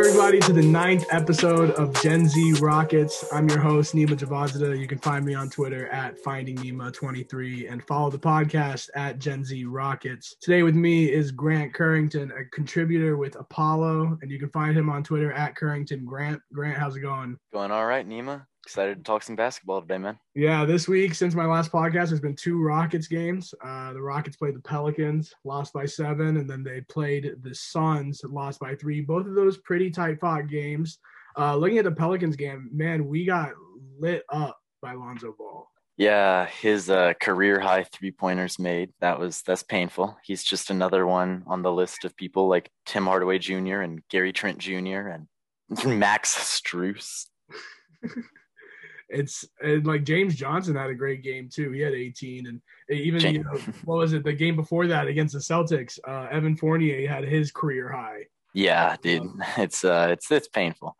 everybody, to the ninth episode of Gen Z Rockets. I'm your host, Nima Javazada. You can find me on Twitter at Finding Nima23 and follow the podcast at Gen Z Rockets. Today with me is Grant Currington, a contributor with Apollo, and you can find him on Twitter at Currington Grant. Grant, how's it going? Going all right, Nima. Excited to talk some basketball today, man. Yeah, this week since my last podcast, there's been two Rockets games. Uh, the Rockets played the Pelicans, lost by seven, and then they played the Suns, lost by three. Both of those pretty tight fought games. Uh, looking at the Pelicans game, man, we got lit up by Lonzo Ball. Yeah, his uh, career high three pointers made. That was that's painful. He's just another one on the list of people like Tim Hardaway Jr. and Gary Trent Jr. and Max Strus. it's and like James Johnson had a great game too. He had 18, and even you know, what was it the game before that against the Celtics? Uh, Evan Fournier had his career high. Yeah, dude, um, it's uh, it's it's painful,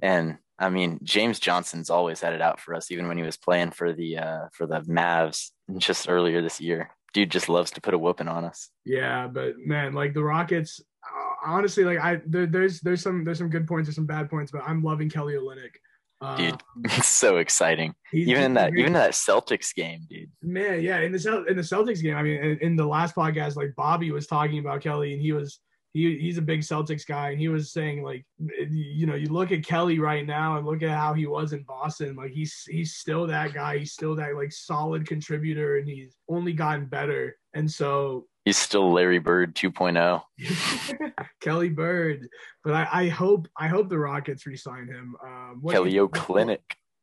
and I mean James Johnson's always had it out for us, even when he was playing for the uh, for the Mavs just earlier this year. Dude just loves to put a whooping on us. Yeah, but man, like the Rockets, uh, honestly, like I there, there's there's some there's some good points, there's some bad points, but I'm loving Kelly Olynyk dude, um, it's so exciting. Even in that, even that Celtics game, dude. Man, yeah, in the in the Celtics game. I mean, in, in, the last podcast, like Bobby was talking about Kelly, and he was he he's a big Celtics guy, and he was saying like, you know, you look at Kelly right now and look at how he was in Boston. Like he's he's still that guy. He's still that like solid contributor, and he's only gotten better. And so He's still Larry Bird 2.0. Kelly Bird, but I, I, hope I hope the Rockets resign him. Um, Kelly Olynyk.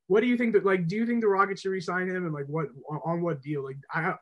What do you think that like? Do you think the Rockets should resign him and like what on what deal? Like I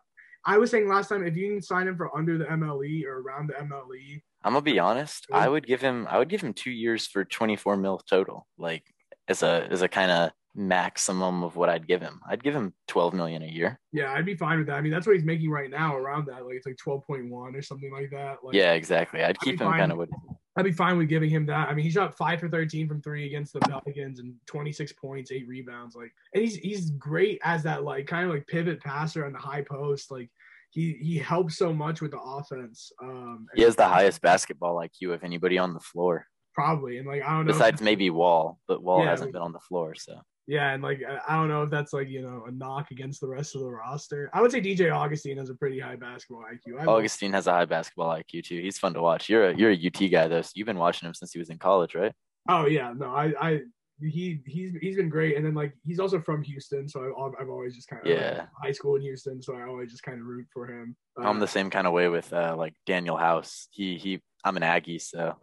I was saying last time if you can sign him for under the MLE or around the MLE. I'm gonna be honest. I would give him I would give him two years for 24 mil total. Like as a as a kind of maximum of what I'd give him. I'd give him 12 million a year. Yeah, I'd be fine with that. I mean, that's what he's making right now around that. Like it's like 12.1 or something like that. Like, yeah, exactly. I'd, I'd keep him kind of with I'd be fine with giving him that. I mean, he shot 5 for 13 from 3 against the Pelicans and 26 points, 8 rebounds like and he's he's great as that like kind of like pivot passer on the high post like he he helps so much with the offense. Um, he has the highest basketball IQ of anybody on the floor. Probably, and like I don't know. Besides maybe Wall, but Wall yeah, hasn't been on the floor, so yeah, and like I don't know if that's like you know a knock against the rest of the roster. I would say DJ Augustin has a pretty high basketball IQ. I Augustin has a high basketball IQ too. He's fun to watch. You're a you're a UT guy though. So you've been watching him since he was in college, right? Oh yeah, no, I I he he's he's been great, and then like he's also from Houston, so I, I've always just kind of yeah like, high school in Houston, so I always just kind of root for him. I'm the same kind of way with uh, like Danuel House. He he I'm an Aggie, so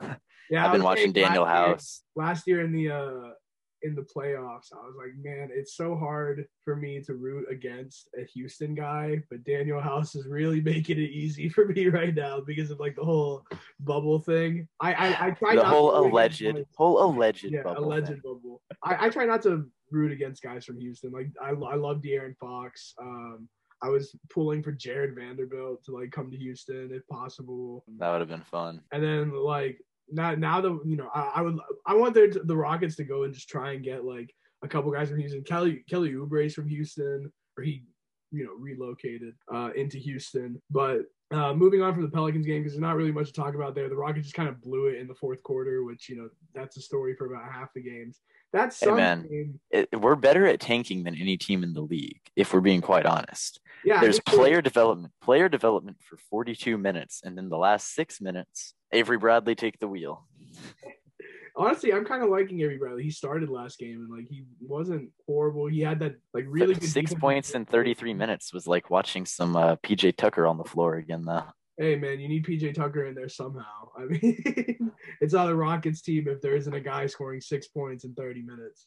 yeah, I've been watching Danuel House. Year, last year in the uh in the playoffs, I was like, man, it's so hard for me to root against a Houston guy, but Danuel House is really making it easy for me right now because of like the whole bubble thing. I I, I try the whole alleged whole alleged yeah bubble alleged thing. bubble. I, I try not to root against guys from Houston. Like I I love De'Aaron Fox. Um, I was pulling for Jared Vanderbilt to like come to Houston if possible. That would have been fun. And then like now now that you know I, I would I want their, the Rockets to go and just try and get like a couple guys from Houston. Kelly Kelly Oubre's from Houston, or he you know relocated uh, into Houston. But uh, moving on from the Pelicans game because there's not really much to talk about there. The Rockets just kind of blew it in the fourth quarter, which you know that's a story for about half the games. That's hey man, it, we're better at tanking than any team in the league, if we're being quite honest. Yeah, there's player development, player development for 42 minutes, and then the last six minutes, Avery Bradley take the wheel. Honestly, I'm kind of liking Avery Bradley. He started last game and like he wasn't horrible. He had that like really six points in 33 minutes was like watching some uh, PJ Tucker on the floor again though hey man, you need PJ Tucker in there somehow. I mean, it's not a Rockets team if there isn't a guy scoring six points in 30 minutes.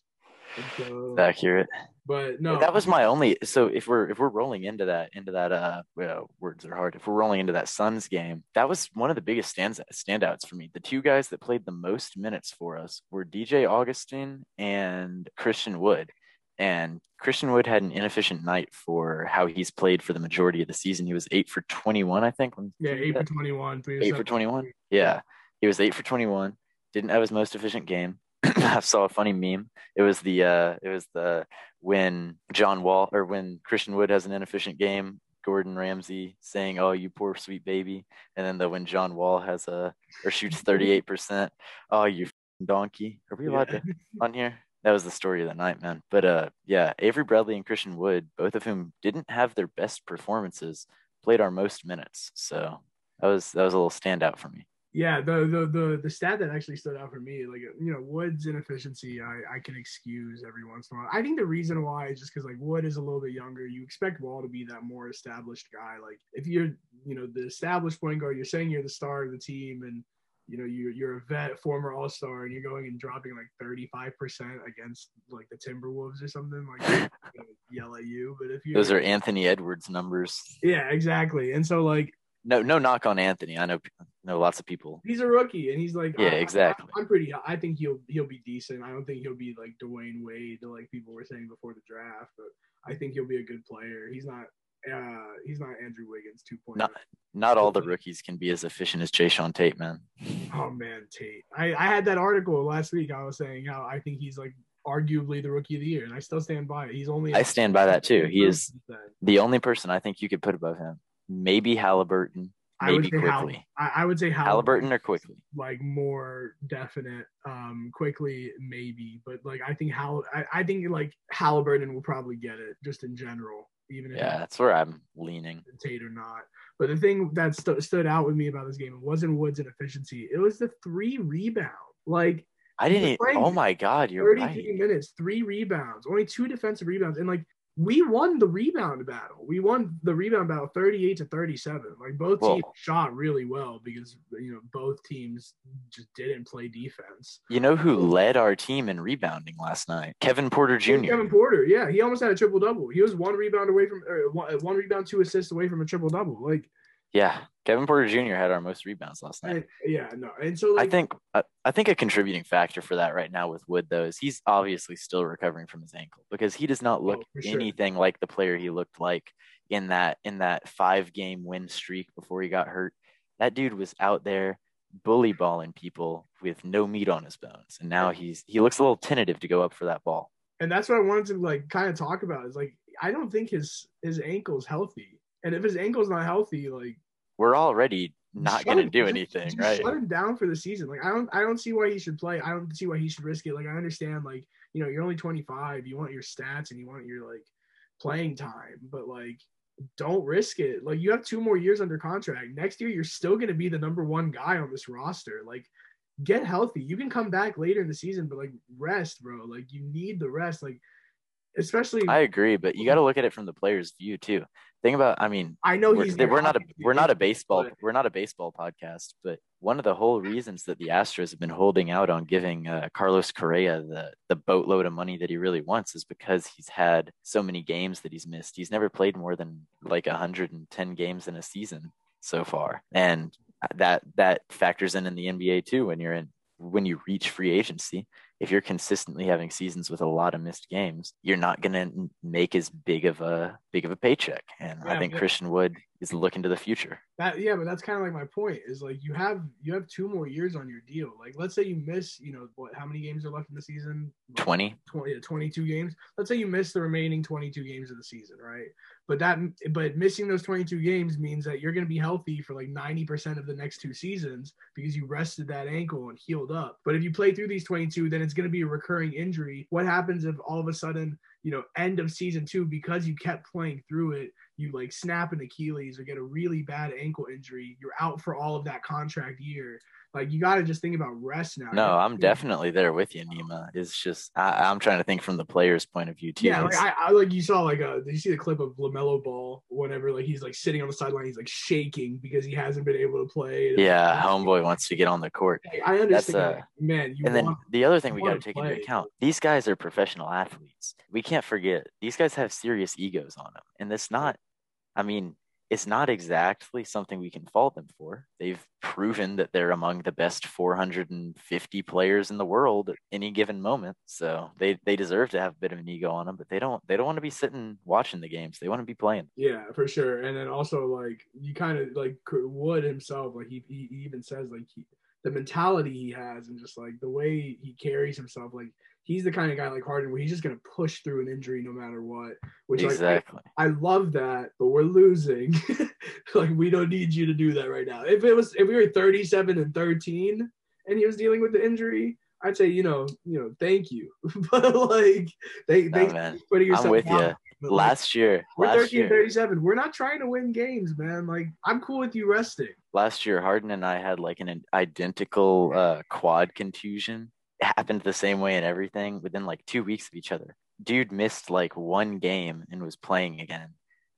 So, accurate. But no, that was my only. So if we're if we're rolling into that into that uh well, words are hard. If we're rolling into that Suns game, that was one of the biggest stands standouts for me. The two guys that played the most minutes for us were DJ Augustin and Christian Wood. And Christian Wood had an inefficient night for how he's played for the majority of the season. He was eight for 21, I think. Yeah, eight for 21. Eight for 21. Yeah. He was eight for 21. Didn't have his most efficient game. I saw a funny meme. It was the, uh, it was the, when John Wall or when Christian Wood has an inefficient game, Gordon Ramsay saying, "Oh, you poor sweet baby," and then the when John Wall has a or shoots thirty eight percent, "Oh, you donkey. Are we allowed Yeah. to on here? That was the story of the night, man. But uh, yeah, Avery Bradley and Christian Wood, both of whom didn't have their best performances, played our most minutes. So that was that was a little standout for me. Yeah, the, the the the stat that actually stood out for me, like you know, Wood's inefficiency, I, I can excuse every once in a while. I think the reason why is just because like Wood is a little bit younger. You expect Wall to be that more established guy. Like if you're you know the established point guard, you're saying you're the star of the team, and you know you're you're a vet, former All Star, and you're going and dropping like 35 percent against like the Timberwolves or something. Like yell at you. But if you Those are Anthony Edwards numbers. yeah, exactly. And so like No, no knock on Anthony. I know know lots of people. he's a rookie and he's like Yeah, I- I- exactly. I'm pretty I think he'll he'll be decent. I don't think he'll be like Dwyane Wade like people were saying before the draft, but I think he'll be a good player. He's not uh he's not Andrew Wiggins 2.0. Not not all the rookies can be as efficient as Jae'Sean Tate, man. Oh man, Tate. I, I had that article last week. I was saying how I think he's like arguably the rookie of the year, and I still stand by it. He's only I stand by that too. He is the only person I think you could put above him. Maybe Halliburton, I would maybe say Hall- Quickley. I, I would say Halliburton or Quickley. like more definite. Um, Quickley maybe, but like I think Hall, I, I think like Halliburton will probably get it just in general, even if Yeah, that's where I'm leaning. Tate or not. But the thing that stu- stood out with me about this game it wasn't Woods' inefficiency. It was the three rebound. Like I didn't. Oh my God, you're 33 right. minutes, three rebounds, only two defensive rebounds, and like we won the rebound battle. We won the rebound battle 38 to 37. Like both teams shot really well because you know both teams just didn't play defense. You know who led our team in rebounding last night? Kevin Porter Jr. Kevin Porter, yeah, he almost had a triple double. He was one rebound away from one rebound, two assists away from a triple double. Like, Yeah, Kevin Porter Jr. had our most rebounds last night. and, yeah, no, and so I think I, I think a contributing factor for that right now with Wood though is he's obviously still recovering from his ankle because he does not oh, look Oh, for sure. anything like the player he looked like in that in that five game win streak before he got hurt. That dude was out there bully balling people with no meat on his bones, and now he's he looks a little tentative to go up for that ball. and that's what I wanted to like kind of talk about. Is like I don't think his his ankle's healthy, and if his ankle's not healthy, like We're already not going to do just- anything, just right? Shut him down for the season. Like I don't, I don't see why he should play. I don't see why he should risk it. Like I understand, like you know, you're only 25. You want your stats and you want your like playing time, but like don't risk it. Like you have two more years under contract. Next year, you're still going to be the number one guy on this roster. Like get healthy. You can come back later in the season, but like rest, bro. Like you need the rest. Like especially. I agree, but you got to look at it from the player's view too. Think about, I mean, I know we're, we're not a we're not a baseball but- we're not a baseball podcast, but one of the whole reasons that the Astros have been holding out on giving uh, Carlos Correa the the boatload of money that he really wants is because he's had so many games that he's missed. He's never played more than like 110 games in a season so far, and that that factors in in the NBA too when you're in when you reach free agency if you're consistently having seasons with a lot of missed games, you're not going to make as big of a big of a paycheck. And I think Christian Wood is looking to the future. That yeah, but that's kind of like my point is like you have you have two more years on your deal. Like let's say you miss, you know, what how many games are left in the season? 20. 20 yeah, 22 games. Let's say you miss the remaining 22 games of the season, right? But that but missing those 22 games means that you're going to be healthy for like 90% of the next two seasons because you rested that ankle and healed up. But if you play through these 22, then it's going to be a recurring injury. What happens if all of a sudden, you know, end of season 2 because you kept playing through it, you like snap an Achilles or get a really bad ankle injury, you're out for all of that contract year. Like you got to just think about rest now. No, I'm definitely there with you, Nima. It's just I, I'm trying to think from the player's point of view too. Yeah, like I, I like you saw like uh did you see the clip of LaMelo Ball whenever like he's like sitting on the sideline, he's like shaking because he hasn't been able to play. yeah, homeboy wants to get on the court. Like, I understand, uh, like, man. You And then the other thing we got to take play. into account these guys are professional athletes. We can't forget these guys have serious egos on them. And it's not, I mean, it's not exactly something we can fault them for. They've proven that they're among the best 450 players in the world at any given moment. So they, they deserve to have a bit of an ego on them, but they don't they don't want to be sitting watching the games. They want to be playing. yeah, for sure. And then also like you kind of like Wood himself, like he, he even says like he the mentality he has and just like the way he carries himself, like he's the kind of guy like Harden where he's just gonna push through an injury no matter what. Which like, I- exactly. I love that, but we're losing. like we don't need you to do that right now. If it was if we were 37 and 13 and he was dealing with the injury, I'd say you know, you know, thank you, but like they No, they putting yourself I'm with out you. but, like, Last year, we're last 13 year, 37. We're not trying to win games, man. Like I'm cool with you resting. last year, Harden and I had like an identical uh, quad contusion. Happened the same way and everything within like two weeks of each other. Dude missed like one game and was playing again.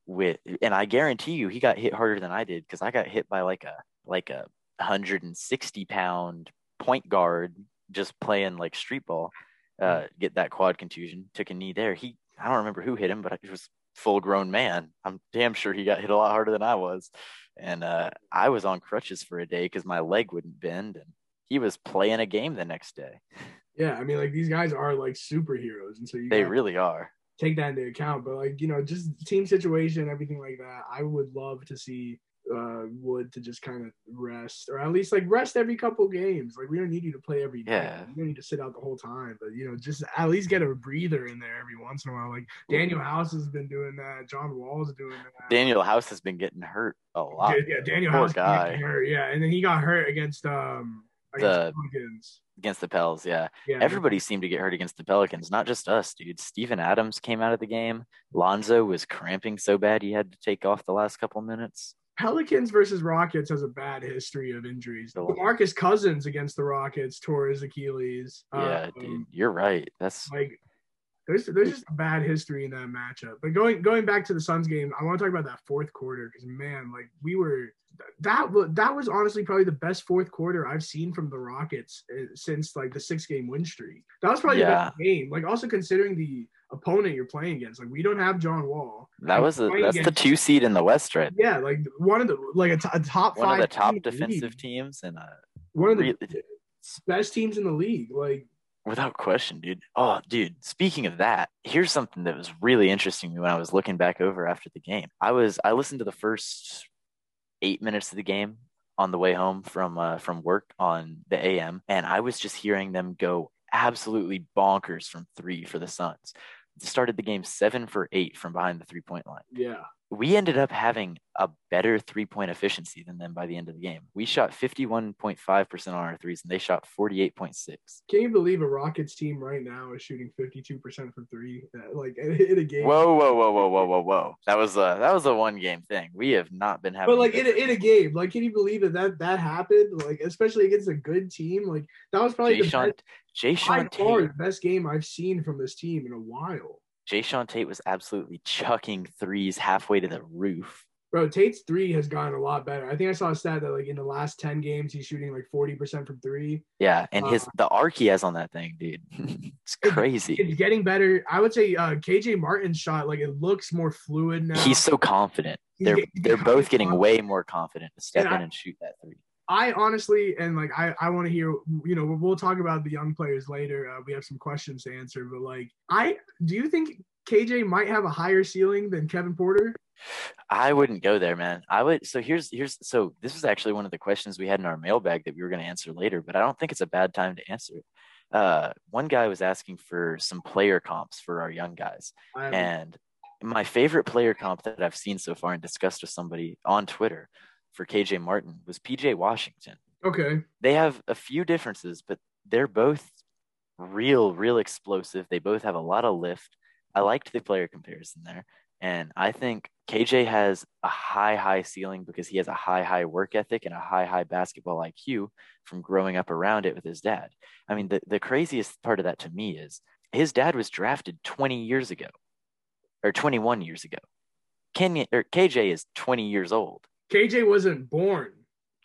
With and I guarantee you, he got hit harder than I did because I got hit by like a like a 160 pound point guard just playing like street ball. Uh, get that quad contusion, took a knee there. He I don't remember who hit him, but it was full grown man. I'm damn sure he got hit a lot harder than I was. And uh, I was on crutches for a day because my leg wouldn't bend, and he was playing a game the next day. Yeah, I mean, like these guys are like superheroes, and so you They really are. take that into account. But like you know, just team situation, everything like that. I would love to see uh Wood to just kind of rest, or at least like rest every couple games. Like we don't need you to play every day. Yeah. You don't need to sit out the whole time, but you know, just at least get a breather in there every once in a while. Like Danuel House has been doing that. John Wall's is doing that. Danuel House has been getting hurt a lot. yeah, yeah, Danuel Poor House guy. hurt. Yeah, and then he got hurt against um against The- Pelicans. against the Pels. Yeah, Yeah, everybody seemed to get hurt against the Pelicans, not just us, dude. Steven Adams came out of the game. Lonzo was cramping so bad he had to take off the last couple minutes. Pelicans versus Rockets has a bad history of injuries. Marcus Cousins against the Rockets tore his Achilles. Yeah, Um, dude, you're right. That's Like there's there's just a bad history in that matchup. But going going back to the Suns game, I want to talk about that fourth quarter because man, like we were that was that was honestly probably the best fourth quarter I've seen from the Rockets uh, since like the six game win streak. That was probably the Yeah. best game. Like also considering the opponent you're playing against, like we don't have John Wall. that was a that's the two seed in the West, right? Yeah, like one of the like a, t- a top One of the top team defensive league. teams, and uh, one of the really, best teams in the league. Like Without question, dude. Oh, dude. Speaking of that, here's something that was really interesting when I was looking back over after the game. I was I listened to the first eight minutes of the game on the way home from uh, from work on the AM, and I was just hearing them go absolutely bonkers from three for the Suns. Started the game seven for eight from behind the three point line. yeah, We ended up having a better three point efficiency than them by the end of the game. We shot 51.5% on our threes, and they shot 48.6. can you believe a Rockets team right now is shooting fifty two percent from three? Like in a game. Whoa, whoa, whoa, whoa, whoa, whoa, whoa! That was a that was a one game thing. We have not been having. But like in a, in a game, like can you believe that that that happened? Like especially against a good team, like that was probably the Jay best, Jae'Sean the best game I've seen from this team in a while. Jae'Sean Tate was absolutely chucking threes halfway to the roof. Bro, Tate's three has gotten a lot better. I think I saw a stat that like in the last ten games he's shooting like forty percent from three. Yeah, and his Uh, the arc he has on that thing, dude, it's crazy. It's getting better. I would say uh, KJ Martin's shot like it looks more fluid now. He's so confident. He's They're getting- they're both getting way more confident to step And in I- and shoot that three. I honestly and like I I want to hear you know we'll, talk about the young players later. Uh, we have some questions to answer, but like I do you think KJ might have a higher ceiling than Kevin Porter? I wouldn't go there, man. I would. So here's here's so this was actually one of the questions we had in our mailbag that we were going to answer later, but I don't think it's a bad time to answer it. Uh, one guy was asking for some player comps for our young guys, and my favorite player comp that I've seen so far and discussed with somebody on Twitter for KJ Martin was PJ Washington. okay, They have a few differences, but they're both real, real explosive. They both have a lot of lift. I liked the player comparison there. And I think KJ has a high, high ceiling because he has a high, high work ethic and a high, high basketball IQ from growing up around it with his dad. I mean, the, the craziest part of that to me is his dad was drafted 20 years ago or 21 years ago. Kenya or KJ is 20 years old. KJ wasn't born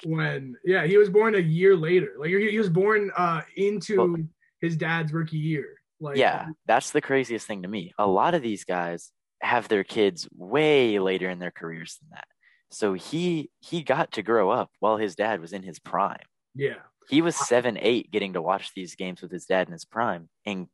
when yeah he was born a year later. Like he, he was born uh into Well- his dad's rookie year. Like yeah, that's the craziest thing to me. A lot of these guys have their kids way later in their careers than that. So he he got to grow up while his dad was in his prime. yeah. He was seven, eight, getting to watch these games with his dad in his prime, and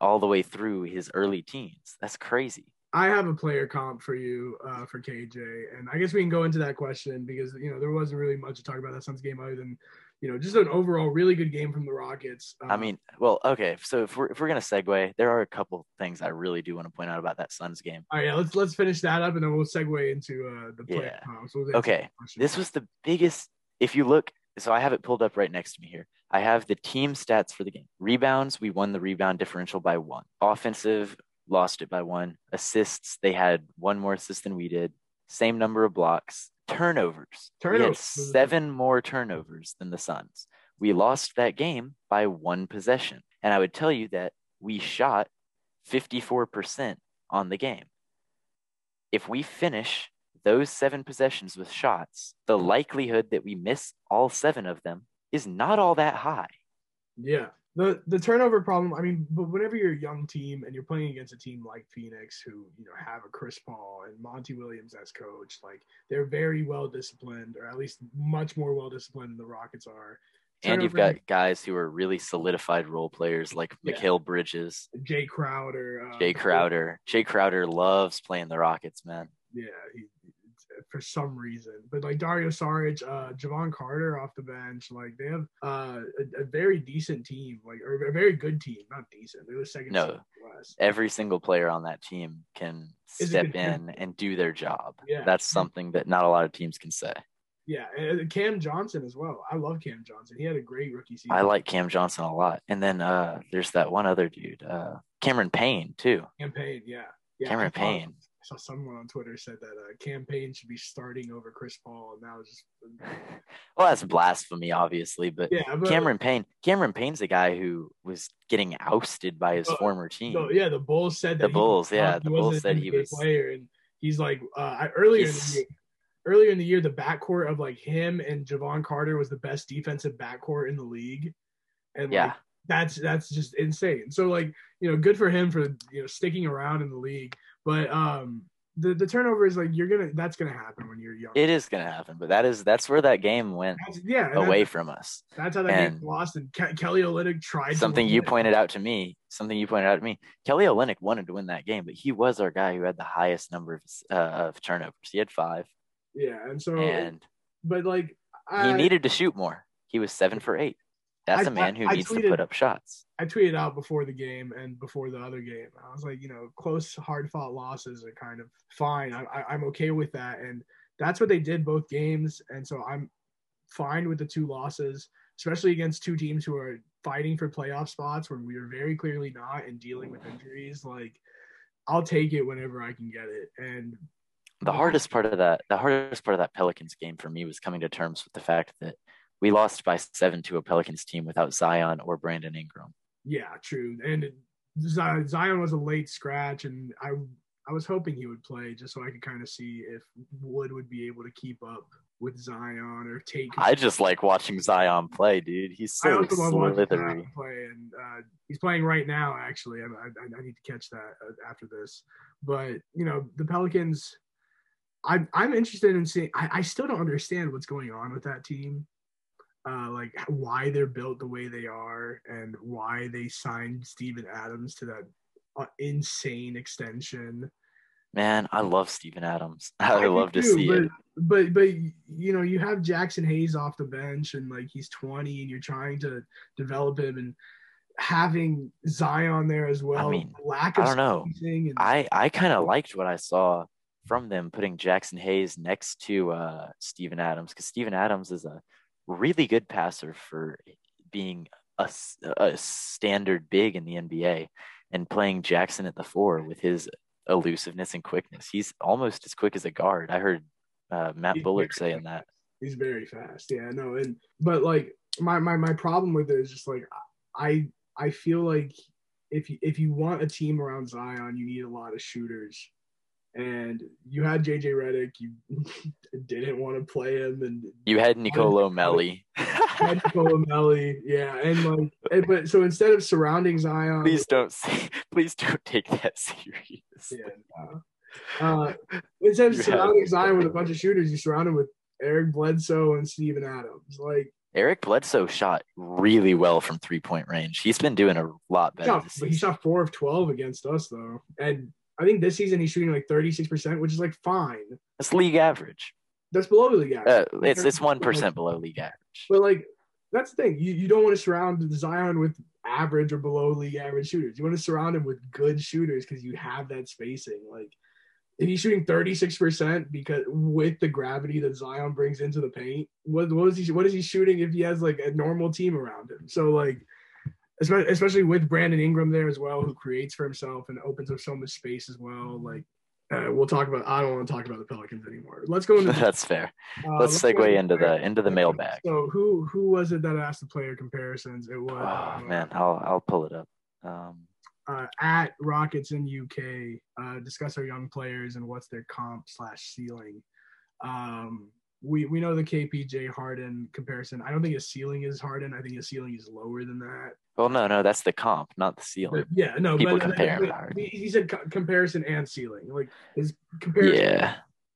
all the way through his early teens. That's crazy. I have a player comp for you uh, for KJ, and I guess we can go into that question because you know there wasn't really much to talk about that Suns game other than you know just an overall really good game from the Rockets. I Um, mean, well, okay. So if we're if we're gonna segue, there are a couple things I really do want to point out about that Suns game. all right, yeah, let's let's finish that up and then we'll segue into uh, the player Yeah. comps. We'll Okay. This was the biggest. If you look, so I have it pulled up right next to me here. I have the team stats for the game. Rebounds, we won the rebound differential by one. Offensive, lost it by one. Assists, they had one more assist than we did. Same number of blocks. Turnovers. Turnovers. We had seven more turnovers than the Suns. We lost that game by one possession. And I would tell you that we shot 54% on the game. If we finish those seven possessions with shots, the likelihood that we miss all seven of them is not all that high. Yeah. The the turnover problem, I mean, but whenever you're a young team and you're playing against a team like Phoenix who, you know, have a Chris Paul and Monty Williams as coach, like they're very well disciplined, or at least much more well disciplined than the Rockets are. And you've got guys who are really solidified role players like Yeah. Mikal Bridges, Jae Crowder. Uh, Jae Crowder. Jae Crowder loves playing the Rockets, man. Yeah, he, for some reason. But like Dario Saric, uh, Jevon Carter off the bench, like they have uh, a, a very decent team, like or a very good team, not decent. They're the second No. seed in the West. Every single player on that team can Is step in and do their job. Yeah. That's something that not a lot of teams can say. Yeah, and Cam Johnson as well. I love Cam Johnson. He had a great rookie season. I like Cam Johnson a lot. And then uh, there's that one other dude, uh, Cameron Payne, too. Cam Payne. Yeah, yeah. Cameron Payne. Saw someone on Twitter said that a Cam Payne should be starting over Chris Paul, and that was just Well, that's blasphemy, obviously, but yeah. But, Cameron Payne, Cameron Payne's the guy who was getting ousted by his Uh, former team. So, yeah, the Bulls said that The Bulls, yeah, he the Bulls said he was- player, and he's like uh, earlier in the year. Earlier in the year, the backcourt of like him and Jevon Carter was the best defensive backcourt in the league, and yeah, like that's that's just insane. So like you know, good for him for you know sticking around in the league. But um, the the turnover is like you're gonna that's gonna happen when you're young. it is going to happen. But that is that's where that game went That's- yeah, away from us. that's how that game lost. And Ke- Kelly Olynyk tried Something you it. pointed out to me. Something you pointed out to me. Kelly Olynyk wanted to win that game, but he was our guy who had the highest number of, uh, of turnovers. He had five, Yeah, and so and but like he needed to shoot more. He was seven for eight. That's I- a man who I- needs to tweeted- put up shots. I tweeted out before the game and before the other game. I was like, you know, close, hard fought losses are kind of fine. I, I, I'm okay with that, and that's what they did both games. And so I'm fine with the two losses, especially against two teams who are fighting for playoff spots where we are very clearly not and dealing with injuries. Like, I'll take it whenever I can get it. And the hardest part of that the hardest part of that pelicans game for me was coming to terms with the fact that we lost by seven to a pelicans team without zion or brandon ingram yeah, true. And it- Zion was a late scratch, and I I was hoping he would play just so I could kind of see if Wood would be able to keep up with Zion or take. i just like watching zion play dude he's I so also love watching Zion slithery play, and uh, he's playing right now. Actually, I, I, I need to catch that uh, after this. But you know, the Pelicans. I'm I'm interested in seeing. I, I still don't understand what's going on with that team. Uh, like why they're built the way they are and why they signed Steven Adams to that uh, insane extension. man i love steven adams i do love to too, see but, it But but you know you have Jaxson Hayes off the bench and like he's 20 and you're trying to develop him and having Zion there as well. I mean, lack of I don't know. and i i kind of liked what i saw from them putting jaxson hayes next to uh steven adams because steven adams is a really good passer for being a, a standard big in the nba and playing jaxson at the four with his elusiveness and quickness he's almost as quick as a guard i heard uh, matt He's bullard saying that He's very fast. Yeah, no, and but like my my my problem with it is just like I I feel like if you if you want a team around Zion, you need a lot of shooters. And you had JJ Redick, you didn't want to play him, and you had nicolo melli had Nicolo Melli, yeah, and like, and, but so instead of surrounding Zion, please don't say, please don't take that serious yeah, no. uh, instead of You surrounding Zion with a bunch of shooters, you surround him with Eric Bledsoe and Steven Adams. Like, Eric Bledsoe shot really well from three point range. He's been doing a lot he better shot, this but he shot four of twelve against us though, and I think this season he's shooting like thirty six percent, which is like fine. That's league average. That's below the league average. Uh, it's it's one percent below league average. But like that's the thing. You, you don't want to surround Zion with average or below league average shooters. You want to surround him with good shooters because you have that spacing. Like if he's shooting 36% because with the gravity that Zion brings into the paint, what what is he what is he shooting if he has like a normal team around him? So like especially with Brandon Ingram there as well, who creates for himself and opens up so much space as well. Like uh, we'll talk about. I don't want to talk about the Pelicans anymore. Let's go into. That's fair. Uh, let's, let's segue into the into the mailbag. So who who was it that asked the player comparisons? It was. Oh uh, man, I'll I'll pull it up. Um, uh, at Rockets in UK, uh, discuss our young players and what's their comp slash ceiling. Um, we we know the KPJ Harden comparison. I don't think his ceiling is Harden. I think his ceiling is lower than that. Well, no, no, that's the comp, not the ceiling. But, yeah, no, people but, compare but, Harden. He said co- comparison and ceiling, like his comparison. Yeah.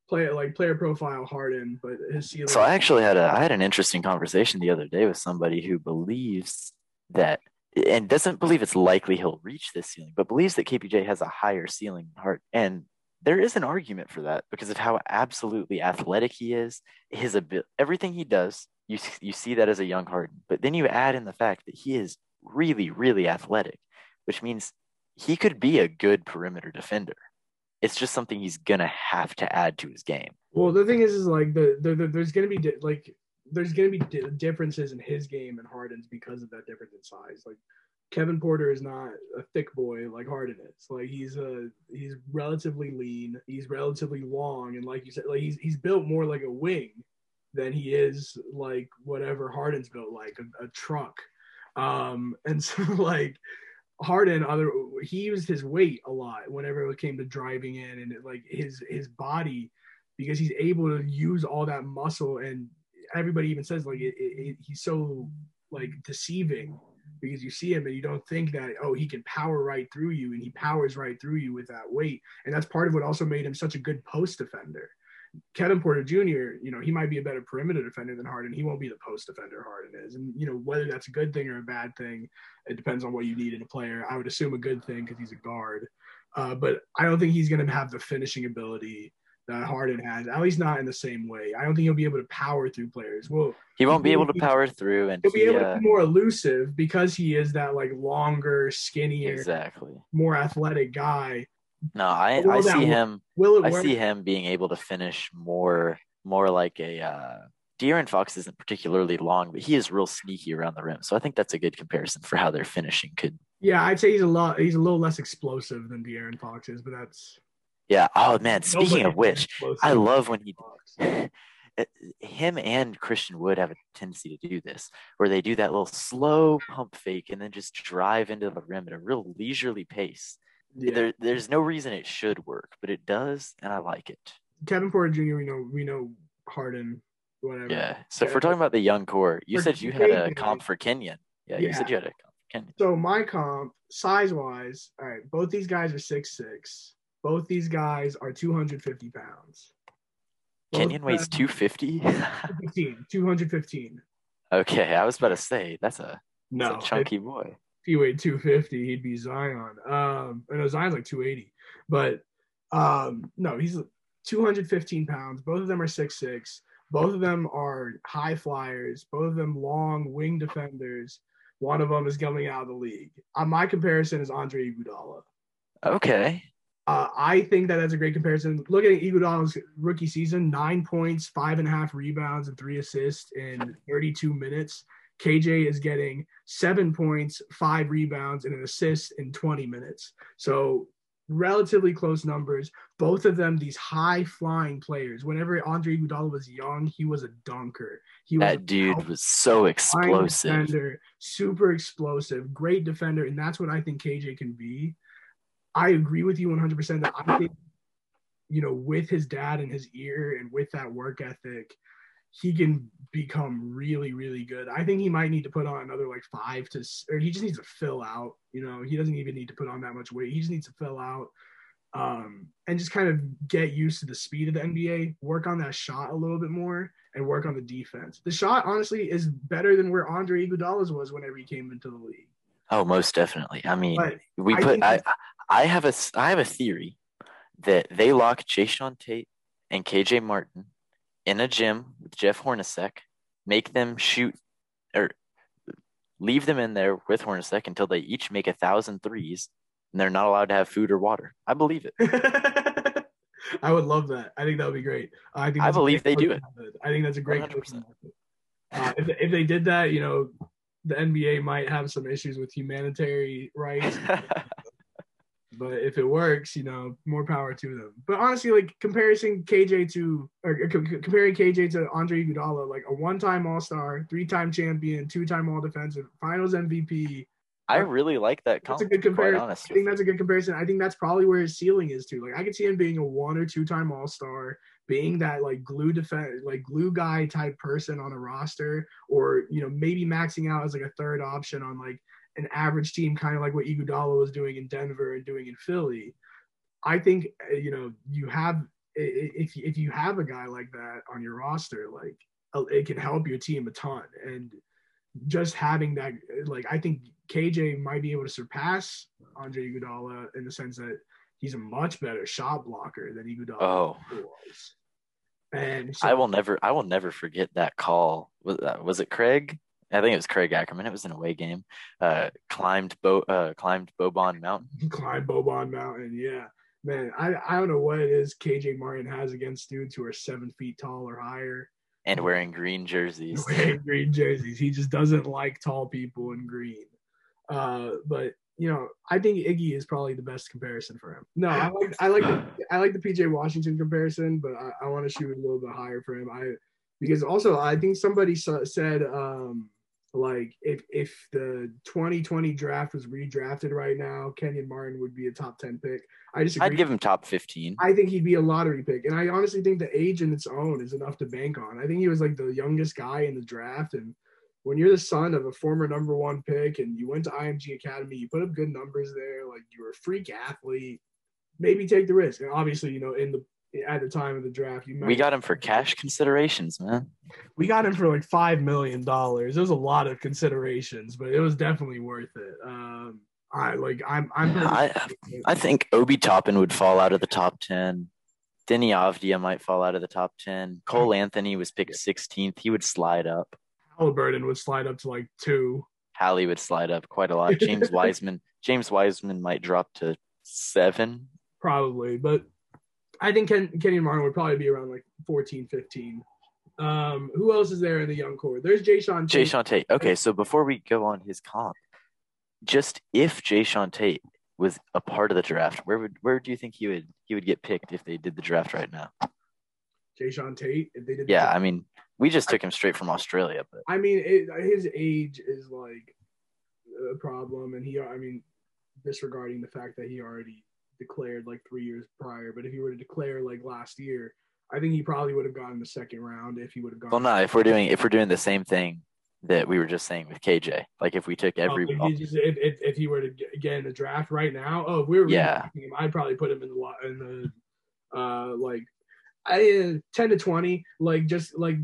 Player like player profile Harden, but his ceiling. So I actually had a I had an interesting conversation the other day with somebody who believes that and doesn't believe it's likely he'll reach this ceiling, but believes that KPJ has a higher ceiling than Hart. And there is an argument for that because of how absolutely athletic he is. His ability, everything he does, you you see that as a young Harden. But then you add in the fact that he is really, really athletic, which means he could be a good perimeter defender. It's just something he's gonna have to add to his game. Well, the thing is, is like the, the, the there's gonna be di- like there's gonna be di- differences in his game and Harden's because of that difference in size. Like Kevin Porter is not a thick boy like Harden is. Like he's a he's relatively lean, he's relatively long, and like you said, like he's he's built more like a wing than he is like whatever Harden's built like a, a truck. Um, and so like Harden, other he used his weight a lot whenever it came to driving in, and it, like his his body because he's able to use all that muscle, and everybody even says like it, it, he's so like deceiving because you see him and you don't think that oh he can power right through you and he powers right through you with that weight and that's part of what also made him such a good post defender Kevin Porter Jr., you know, he might be a better perimeter defender than Harden. He won't be the post defender Harden is. And, you know, whether that's a good thing or a bad thing, it depends on what you need in a player. I would assume a good thing because he's a guard. Uh, but I don't think he's going to have the finishing ability that Harden has, at least not in the same way. I don't think he'll be able to power through players. Well, he won't be able to power through, and he'll he, be able uh, to be more elusive because he is that like longer, skinnier, exactly more athletic guy. No, I, I see him. Will it I see him being able to finish more more like a uh De'Aaron Fox isn't particularly long, but he is real sneaky around the rim. So I think that's a good comparison for how their finishing could. Yeah, I'd say he's a lot. He's a little less explosive than De'Aaron Fox is, but that's. Yeah. Oh man. Speaking of which, I love when he. him and Christian Wood have a tendency to do this, where they do that little slow pump fake and then just drive into the rim at a real leisurely pace. Yeah. There, there's no reason it should work, but it does, and I like it. Kevin Porter Jr. We know we know Harden, whatever. Yeah. So yeah. if we're talking about the young core, you for said you had a comp for Kenyon. Yeah, yeah, you said you had a comp for Kenyon. So my comp, size wise, all right, both these guys are six six. Both these guys are 250 pounds. Both Kenyon weighs 250? 215. 215. Okay, I was about to say that's a, no, that's a chunky it, boy if he weighed 250, he'd be Zion. Um, I know Zion's like 280, but um, no, he's 215 pounds. Both of them are six six. Both of them are high flyers. Both of them long wing defenders. One of them is coming out of the league. Uh, my comparison is Andre Iguodala. Okay. Uh, I think that that's a great comparison. Look at Iguodala's rookie season, nine points, five and a half rebounds, and three assists in 32 minutes. KJ is getting seven points, five rebounds, and an assist in 20 minutes. So relatively close numbers. Both of them, these high flying players. Whenever Andre Iguodala was young, he was a dunker. He was that dude was so explosive, defender, super explosive, great defender, and that's what I think KJ can be. I agree with you 100% that I think, you know, with his dad and his ear and with that work ethic, he can become really, really good. I think he might need to put on another like five to, or he just needs to fill out. You know, he doesn't even need to put on that much weight. He just needs to fill out um, and just kind of get used to the speed of the NBA, work on that shot a little bit more, and work on the defense. The shot, honestly, is better than where Andre Iguodala's was whenever he came into the league. Oh, most definitely. I mean, but we put. I, I have a I have a theory that they lock Jae'Sean Tate and KJ Martin in a gym with Jeff Hornacek, make them shoot or leave them in there with Hornacek until they each make a thousand threes and they're not allowed to have food or water. I believe it. I would love that. I think that would be great. I think I that's a believe great they do method. I think that's a great 100%. coaching method. Uh, if, if they did that, you know, the NBA might have some issues with humanitarian rights, but if it works, you know, more power to them. But honestly, like comparison KJ to or c- c- comparing KJ to Andre Iguodala, like a one-time All-Star, three-time champion, two-time All-Defensive, Finals MVP. I really like that That's a good comparison. I think that's a good comparison. I think that's probably where his ceiling is too. Like I could see him being a one or two time All Star, being that like glue defense, like glue guy type person on a roster, or you know maybe maxing out as like a third option on like an average team, kind of like what Iguodala was doing in Denver and doing in Philly. I think uh, you know you have if if you have a guy like that on your roster, like uh, it can help your team a ton. And just having that, like I think KJ might be able to surpass Andre Iguodala in the sense that he's a much better shot blocker than Iguodala Oh, was. And so, I will never, I will never forget that call. Was, uh, was it Craig? I think it was Craig Ackerman. It was an away game. Uh, climbed Bo, uh, climbed Boban Mountain. climb Boban Mountain. Yeah, man, I I don't know what it is KJ Martin has against dudes who are seven feet tall or higher. And wearing green jerseys. wearing green jerseys. He just doesn't like tall people in green. Uh, but you know, I think Iggy is probably the best comparison for him. No, I like I like the, I like the PJ Washington comparison, but I, I want to shoot a little bit higher for him. I because also I think somebody sa- said um like if if the 2020 draft was redrafted right now, Kenyon Martin would be a top 10 pick. I just I'd give him top 15. I think he'd be a lottery pick. And I honestly think the age in its own is enough to bank on. I think he was like the youngest guy in the draft. And when you're the son of a former number one pick and you went to IMG Academy, you put up good numbers there, like you were a freak athlete, maybe take the risk. And obviously, you know, in the at the time of the draft, you We got him for cash considerations, man. we got him for like five million dollars. There was a lot of considerations, but it was definitely worth it. Um I like I'm I'm pretty I- I think Obi Toppin would fall out of the top 10. Deni Avdija might fall out of the top 10. Cole Anthony was picked 16th. He would slide up. Halliburton would slide up to like two. Hallie would slide up quite a lot. James Wiseman, James Wiseman might drop to seven. probably. But I think Ken, Kenyon Martin would probably be around like 14, 15. Um, who else is there in the young core? There's Jae'Sean. Jay Sean Tate. Okay, so before we go on his comp, just if Jae'Sean Tate was a part of the draft, where would where do you think he would he would get picked if they did the draft right now? Jae'Sean Tate. If they did, Yeah, I mean, we just took him straight from Australia, but I mean, it, his age is like a problem, and he, I mean, disregarding the fact that he already declared like three years prior. But if he were to declare like last year, I think he probably would have gotten the second round if he would have gone. well, no. If we're doing if we're doing the same thing that we were just saying with KJ, like if we took every Oh, if, he just- if, if, if he were to get in the draft right now, oh, if we were Yeah. him, I'd probably put him in the lo- in the uh like I uh, ten to twenty, like just like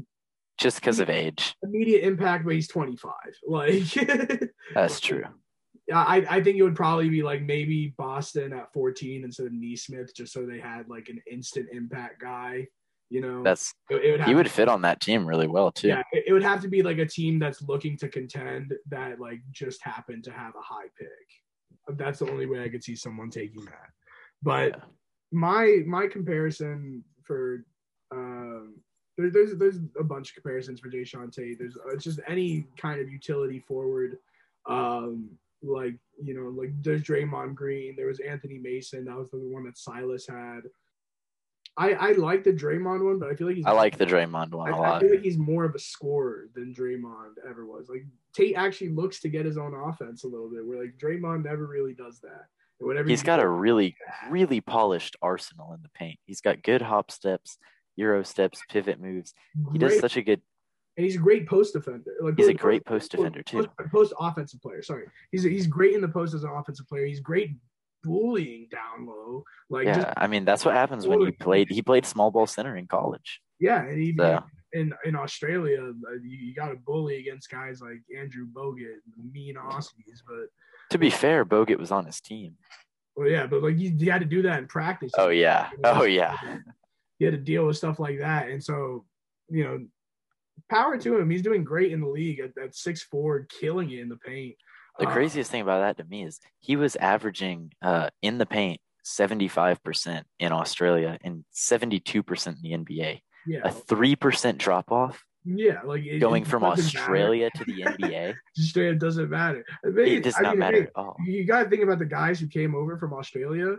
just because of age, immediate impact, but he's twenty five. Like that's true. I I think it would probably be like maybe Boston at fourteen instead of Nesmith, just so they had like an instant impact guy. You know, That's it, it would he to would fit on that team really well too. yeah, it, it would have to be like a team that's looking to contend that like just happened to have a high pick. That's the only way I could see someone taking that. But Yeah. my my comparison for um there, there's there's a bunch of comparisons for Jae'Sean Tate. There's uh, it's just any kind of utility forward. Um like you know, like there's Draymond Green, there was Anthony Mason, that was the one that Silas had. I I like the Draymond one, but I feel like he's I like the Draymond one I, a I lot. feel like he's more of a scorer than Draymond ever was. Like Tate actually looks to get his own offense a little bit, where like Draymond never really does that. And whatever He's he got a really really polished arsenal in the paint. He's got good hop steps, euro steps, pivot moves. He does such a good. And he's a great post defender. Like He's a great post defender, too. Post, post offensive player. Sorry, he's he's great in the post as an offensive player. He's great bullying down low. Like just Yeah, I mean that's what happens when you played. He played small ball center in college. yeah, and he So in in Australia, uh, you, you got to bully against guys like Andrew Bogut, the mean Aussies, but. to be fair, Bogut was on his team. Well, yeah, but like you, you had to do that in practice. Oh yeah, oh yeah. You had to deal with stuff like that, and so you know, power to him. He's doing great in the league at, at six four, killing it in the paint. The Uh, craziest thing about that to me is he was averaging uh, in the paint 75% in Australia and 72% in the NBA. Yeah, A 3% drop off yeah, like it, going it from Australia to the NBA. matter. Straight up doesn't matter. I mean, It does I not mean, matter hey, at all. you got to think about the guys who came over from Australia.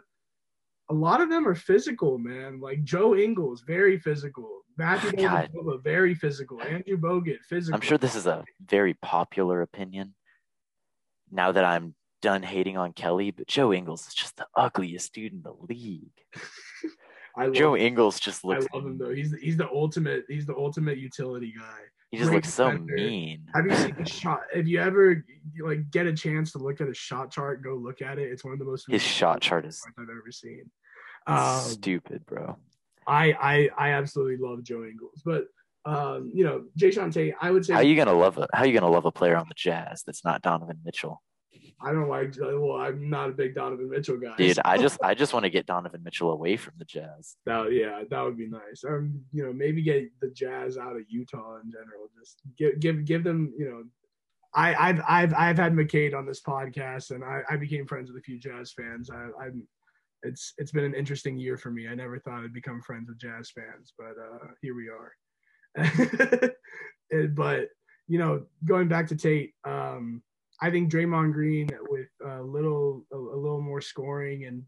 A lot of them are physical, man. Like Joe Ingles, very physical. Matthew God. Very physical. Andrew Bogut, physical. I'm sure this is a very popular opinion now that I'm done hating on Kelly, but Joe Ingles is just the ugliest dude in the league. I love, Joe Ingles just looks. I love him though. He's the, he's the ultimate. He's the ultimate utility guy. He just looks so defender. mean. Have you seen the shot? If you ever like get a chance to look at a shot chart, go look at it. It's one of the most His shot chart is I've ever seen. Um, stupid, bro. I I I absolutely love Joe Ingles, but um, you know, Jae'Sean Tate, I would say How you gonna love a how are you gonna love a player on the Jazz that's not Donovan Mitchell? I don't like. Well, I'm not a big Donovan Mitchell guy. Dude, so- I just I just want to get Donovan Mitchell away from the Jazz. that yeah, that would be nice. Um, you know, maybe get the Jazz out of Utah in general. Just give give give them. You know, I I've I've I've had McCade on this podcast, and I I became friends with a few Jazz fans. I I'm. It's it's been an interesting year for me. I never thought I'd become friends with Jazz fans, but uh, here we are. And- but you know, going back to Tate, um, I think Draymond Green with a little a, a little more scoring and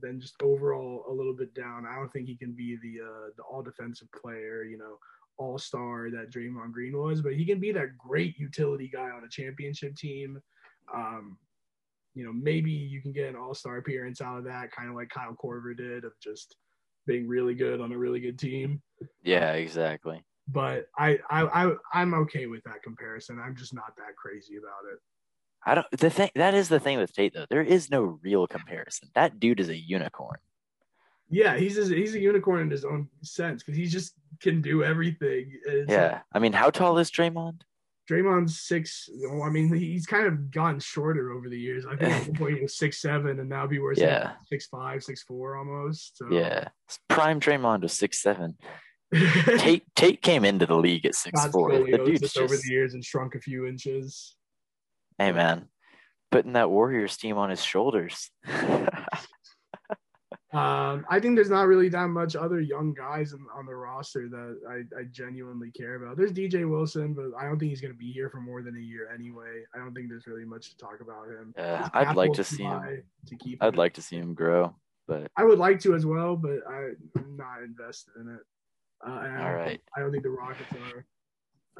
then just overall a little bit down. I don't think he can be the uh, the all defensive player, you know, all star that Draymond Green was, but he can be that great utility guy on a championship team. Um, you know, maybe you can get an all star appearance out of that, kind of like Kyle Korver did, of just being really good on a really good team. Yeah, exactly. But I I, I I'm okay with that comparison. I'm just not that crazy about it. I don't the thing that is the thing with Tate though. There is no real comparison. That dude is a unicorn. Yeah, he's a, he's a unicorn in his own sense because he just can do everything. It's Yeah. I mean, how tall is Draymond? Draymond's six. Well, I mean, he's kind of gotten shorter over the years. I think at one point he was six seven, and now be Yeah. six five, six four almost. So. Yeah. Prime Draymond was six seven. Tate Tate came into the league at six Scott four. The dude's just, over the years and shrunk a few inches. Hey man, putting that Warriors team on his shoulders. Um, I think there's not really that much other young guys in, on the roster that I, I genuinely care about. There's DJ Wilson, but I don't think he's going to be here for more than a year anyway. I don't think there's really much to talk about him. I'd like to see him. To keep I'd him. like to see him grow, but I would like to as well, but I, I'm not invested in it. Uh, I right. I don't think the Rockets are.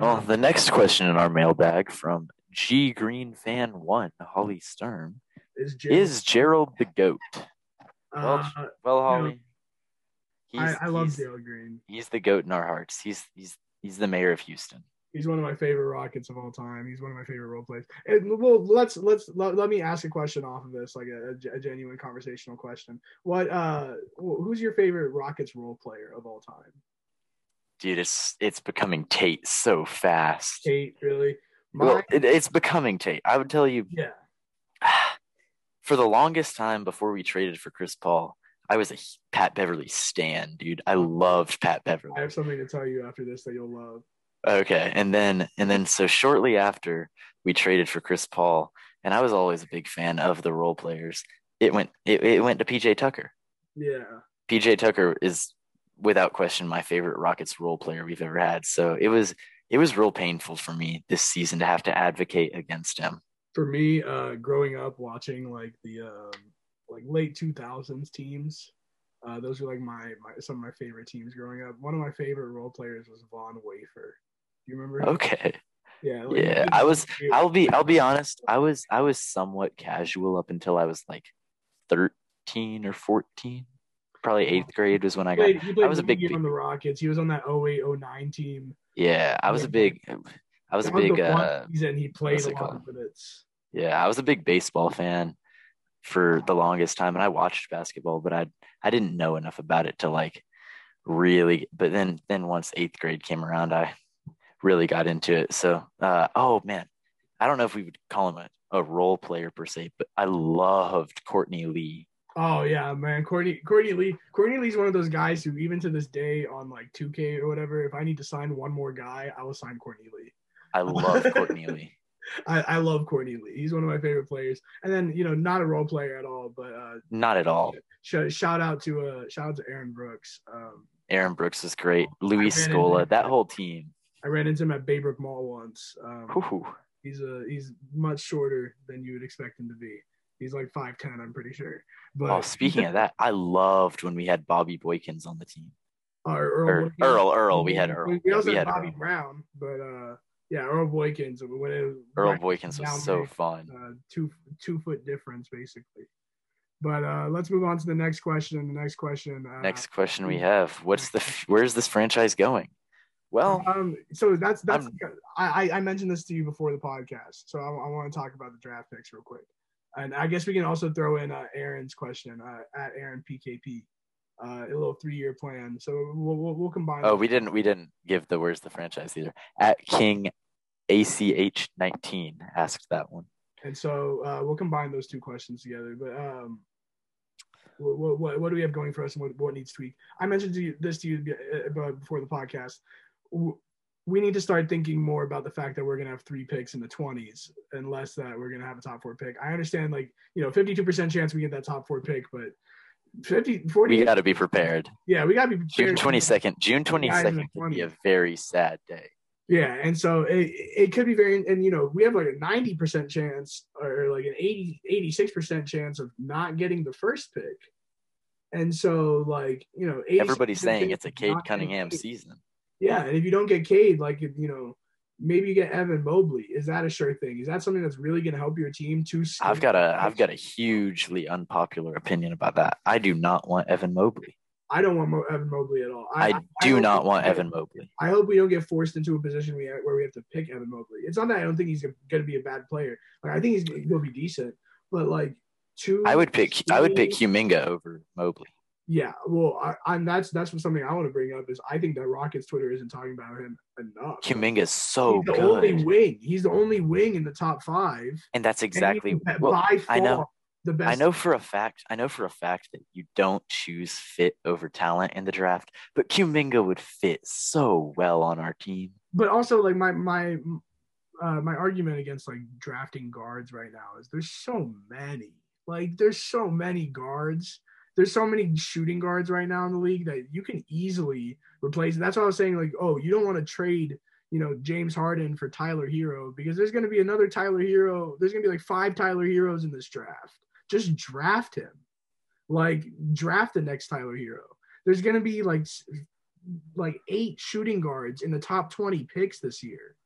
Well, the next question in our mailbag from G Green Fan One, Holly Stern, is Jim, is Gerald the goat? uh, Well, know, Holly, he's, I, I love he's, Dale Green. he's the goat in our hearts. He's he's he's the mayor of Houston. He's one of my favorite Rockets of all time. He's one of my favorite role players. And well, let's let's let, let me ask a question off of this, like a, a genuine conversational question. What uh, who's your favorite Rockets role player of all time? Dude, it's it's becoming Tate so fast. Tate, really? Well, it, it's becoming Tate. I would tell you yeah, for the longest time before we traded for Chris Paul, I was a Pat Beverley stan, dude. I loved Pat Beverley. I have something to tell you after this that you'll love. Okay, and then and then so shortly after we traded for Chris Paul, and I was always a big fan of the role players. It went it, it went to PJ Tucker. Yeah, PJ Tucker is without question my favorite Rockets role player we've ever had. So it was it was real painful for me this season to have to advocate against him. for me, uh, growing up watching like the um, like late two thousands teams, uh, those were like my, my some of my favorite teams growing up. One of my favorite role players was Von Wafer. Do you remember? him? Okay. Yeah, like, Yeah, I was I'll be I'll be honest. I was I was somewhat casual up until I was like 13 or 14. Probably 8th grade was when I got played, I was a big- on the Rockets. He was on that 08, 09 team. Yeah, I was a big I was a That was big the uh season he played a lot of minutes. yeah, I was a big baseball fan for the longest time and I watched basketball, but I I didn't know enough about it to like really but then then once 8th grade came around I really got into it. So, uh oh man. I don't know if we would call him a, a role player per se, but I loved Courtney Lee. Oh yeah, man, Courtney Courtney Lee. Courtney Lee's one of those guys who, even to this day, on like 2K or whatever, if I need to sign one more guy, I will sign Courtney Lee. I love Courtney Lee. I, I love Courtney Lee. He's one of my favorite players. And then you know, not a role player at all, but uh, not at all. Sh- shout out to uh, shout out to Aaron Brooks. Um, Aaron Brooks is great. Luis Scola, that whole team. I ran into him at Baybrook Mall once. Um, he's a he's much shorter than you would expect him to be. He's like five ten, I'm pretty sure. But oh, speaking of that, I loved when we had Bobby Boykins on the team. Uh, Earl, Or Earl, Earl, we had Earl. We also we had Bobby Earl. Brown, but uh, yeah, Earl Boykins. When it, Earl Boykins was so fun. uh, two two foot difference basically. But uh, let's move on to the next question. The next question. Uh, Next question we have: What's the where's this franchise going? Well, Um, so that's that's I'm- I, I I mentioned this to you before the podcast, so I, I want to talk about the draft picks real quick, and I guess we can also throw in uh, Aaron's question uh, at Aaron PKP, uh, a little three year plan. So we'll, we'll we'll combine. oh, we didn't we didn't give the where's the franchise either. At King ACH nineteen asked that one. and so uh, we'll combine those two questions together. But um, what, what what do we have going for us, and what, what needs tweak? I mentioned to you, this to you uh, before the podcast. We need to start thinking more about the fact that we're going to have three picks in the 20s unless that we're going to have a top four pick. I understand, like, you know, 52% chance we get that top four pick, but 50, 40, We got to be prepared. yeah, we got to be prepared. June prepared. twenty second. June twenty Guys in could be a very sad day. Yeah, and so it, it could be very, and you know, we have like a ninety percent chance or like an 80, 86 percent chance of not getting the first pick, and so like you know, Everybody's saying it's a of Cade not getting Cunningham season. Yeah, and if you don't get Cade, like if, you know, maybe you get Evan Mobley. Is that a sure thing? Is that something that's really going to help your team? Too. I've got a I've got a hugely unpopular opinion about that. I do not want Evan Mobley. I don't want Mo- Evan Mobley at all. I, do hope not we- want Evan Mobley. I hope we don't get forced into a position we where we have to pick Evan Mobley. It's not that I don't think he's going to be a bad player. Like I think he's going to be decent, but like two. I would pick I would pick Kuminga over Mobley. Yeah, well, I, I'm that's that's what something I want to bring up is I think that Rockets Twitter isn't talking about him enough. Kuminga is so he's the only wing. He's the only wing in the top five. and that's and exactly by well. far I know. the best. I know for a fact. I know for a fact that you don't choose fit over talent in the draft, but Kuminga would fit so well on our team. but also like my my uh, my argument against like drafting guards right now is there's so many like there's so many guards there's so many shooting guards right now in the league that you can easily replace. That's why i was saying like oh you don't want to trade you know james harden for tyler herro because there's going to be another tyler herro there's going to be like five tyler herros in this draft. Just draft him. Like draft the next tyler herro. There's going to be like like eight shooting guards in the top 20 picks this year.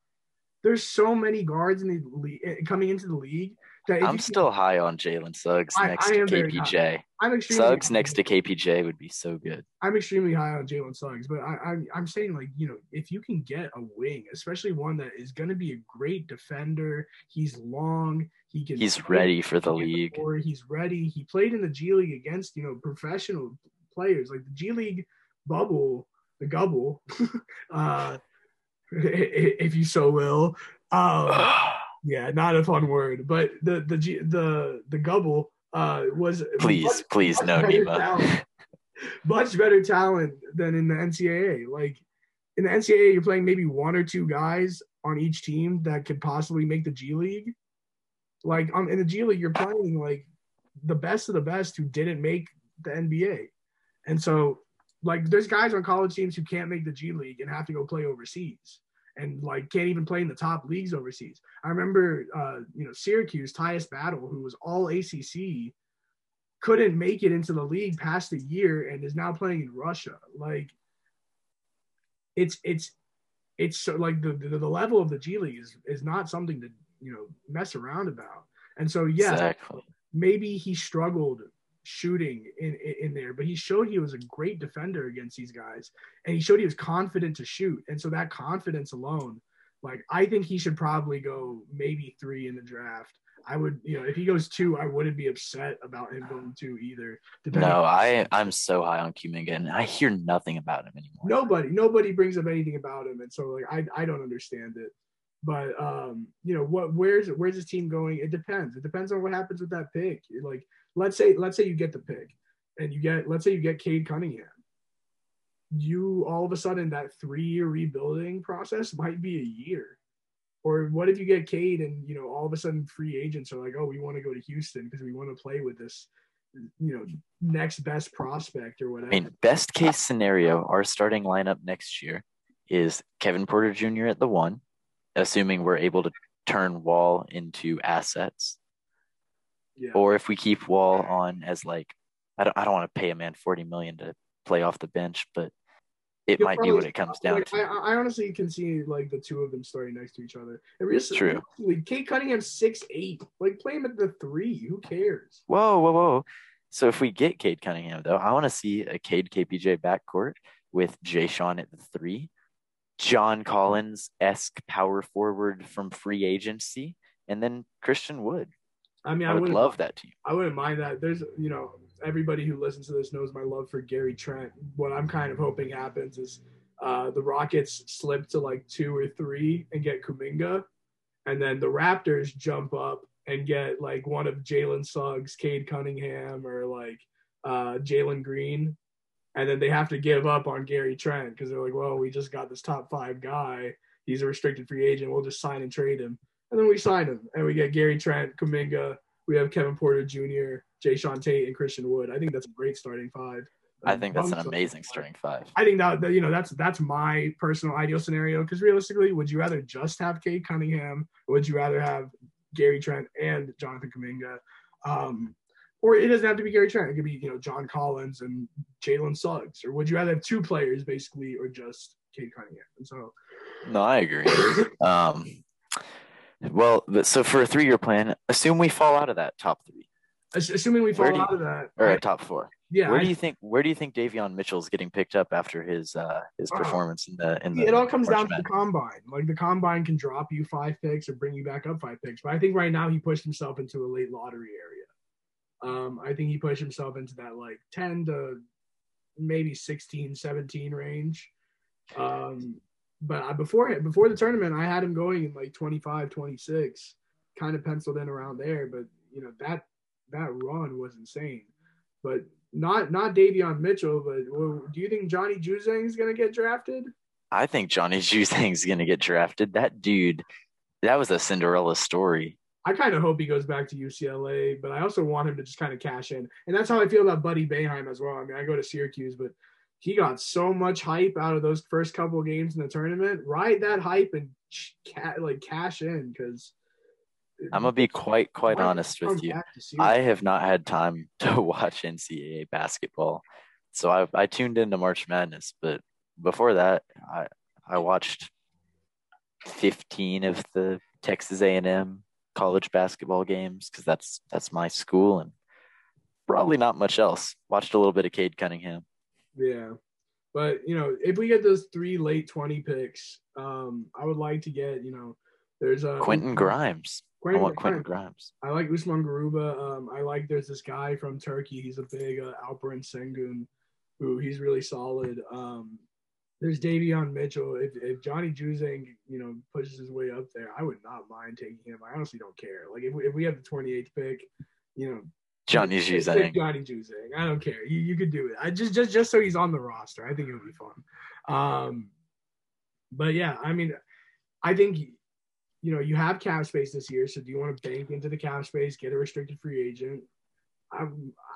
There's so many guards in the league eh, coming into the league I'm still high on Jalen Suggs I- next I to KPJ. I'm extremely Suggs next to KPJ would be so good. I'm extremely high on Jalen Suggs, but I, I'm I'm saying like you know if you can get a wing, especially one that is going to be a great defender, he's long, he can He's ready for the league. Or He's ready. He played in the G League against you know professional players like the G League bubble, the gubble, uh, if you so will. Um, yeah, not a fun word, but the the G, the the gubble uh, was please, much- please, much no, Nima. talent. much better talent than in the NCAA. Like in the NCAA, you're playing maybe one or two guys on each team that could possibly make the G League. Like on in the G League, you're playing like the best of the best who didn't make the NBA, and so like there's guys on college teams who can't make the G League and have to go play overseas. And like can't even play in the top leagues overseas. I remember, uh, you know, Syracuse, Tyus Battle, who was all ACC, couldn't make it into the league past a year and is now playing in Russia. Like it's it's it's so like the, the the level of the G League is is not something to you know mess around about. And so yeah, Exactly. maybe he struggled shooting in, in there, but he showed he was a great defender against these guys, and he showed he was confident to shoot. And so that confidence alone, like I think he should probably go maybe three in the draft. I would, you know, if he goes two, I wouldn't be upset about him going two either. No, I I'm so high on Kuminga, and I hear nothing about him anymore. nobody nobody brings up anything about him and so like i i don't understand it but um you know what where's where's his team going it depends it depends on what happens with that pick like let's say let's say you get the pick and you get let's say you get Cade Cunningham you all of a sudden that three year rebuilding process might be a year Or what if you get Cade and you know all of a sudden free agents are like, oh, we want to go to Houston because we want to play with this, you know, next best prospect or whatever. I mean, best case scenario, our starting lineup next year is Kevin Porter Jr. at the one, assuming we're able to turn Wall into assets. Yeah. Or if we keep Wall on as like, I don't, I don't want to pay a man forty million to play off the bench, but it You'll might be probably- what it comes down like, to. I, I honestly can see like the two of them starting next to each other. It really, True. Like, Cade Cunningham six eight. Like play him at the three. Who cares? Whoa, whoa, whoa. So if we get Cade Cunningham, though, I want to see a Cade KPJ backcourt with Jae'Sean at the three, John Collins esque power forward from free agency, and then Christian Wood. I mean, I I, would wouldn't love that team. I wouldn't mind that. There's, you know, everybody who listens to this knows my love for Gary Trent. What I'm kind of hoping happens is uh, the Rockets slip to like two or three and get Kuminga, and then the Raptors jump up and get like one of Jalen Suggs, Cade Cunningham, or like uh, Jalen Green, and then they have to give up on Gary Trent because they're like, well, we just got this top five guy. He's a restricted free agent. We'll just sign and trade him. And then we sign him, and we get Gary Trent, Kuminga, we have Kevin Porter Jr., Jae'Sean Tate, and Christian Wood. I think that's a great starting five. I think that's an Um, amazing starting five. I think that that, you know that's that's my personal ideal scenario. Because realistically, would you rather just have Cade Cunningham, or would you rather have Gary Trent and Jonathan Kuminga? Um, or it doesn't have to be Gary Trent. It could be you know John Collins and Jalen Suggs. Or would you rather have two players basically, or just Cade Cunningham? And so No, I agree. um, well, so for a three-year plan, assume we fall out of that top three assuming we fall you- out of that, or a top four. yeah, where I- do you think where do you think Davion Mitchell's getting picked up after his uh his Oh. performance in the in the it all comes down to the combine. Like the combine can drop you five picks or bring you back up five picks. But I think right now he pushed himself into a late lottery area. Um, I think he pushed himself into that like 10 to maybe 16, 17 range. Um, but I, before before the tournament, I had him going in like 25, 26, kind of penciled in around there. But you know that that run was insane. But not not Davion Mitchell. But well, do you think Johnny Juzang is gonna get drafted? I think Johnny Juzang's gonna get drafted. That dude, that was a Cinderella story. I kind of hope he goes back to UCLA, but I also want him to just kind of cash in. And that's how I feel about Buddy Boeheim as well. I mean, I go to Syracuse, but he got so much hype out of those first couple of games in the tournament. Ride that hype and ca- like cash in because I'm gonna be quite quite honest with you. I have not had time to watch NCAA basketball, so I I tuned into March Madness, but before that, I I watched 15 of the Texas A&M college basketball games because that's that's my school and probably not much else. Watched a little bit of Cade Cunningham. Yeah. But, you know, if we get those three late 20 picks, um, I would like to get, you know, there's a Quentin Grimes. I want Quentin Grimes. Grimes. I like Usman Garuba. Um, I like there's this guy from Turkey. He's a big uh, Alperen Sengun, who he's really solid. Um, there's Davion Mitchell. If, if Johnny Juzang, you know, pushes his way up there, I would not mind taking him. I honestly don't care. Like if we, if we have the 28th pick, you know, Johnny Juzang. Johnny Juzang. I don't care. You, you could do it. I just just just so he's on the roster. I think it would be fun. Um, but yeah, I mean, I think you know you have cap space this year. So do you want to bank into the cap space, get a restricted free agent? I,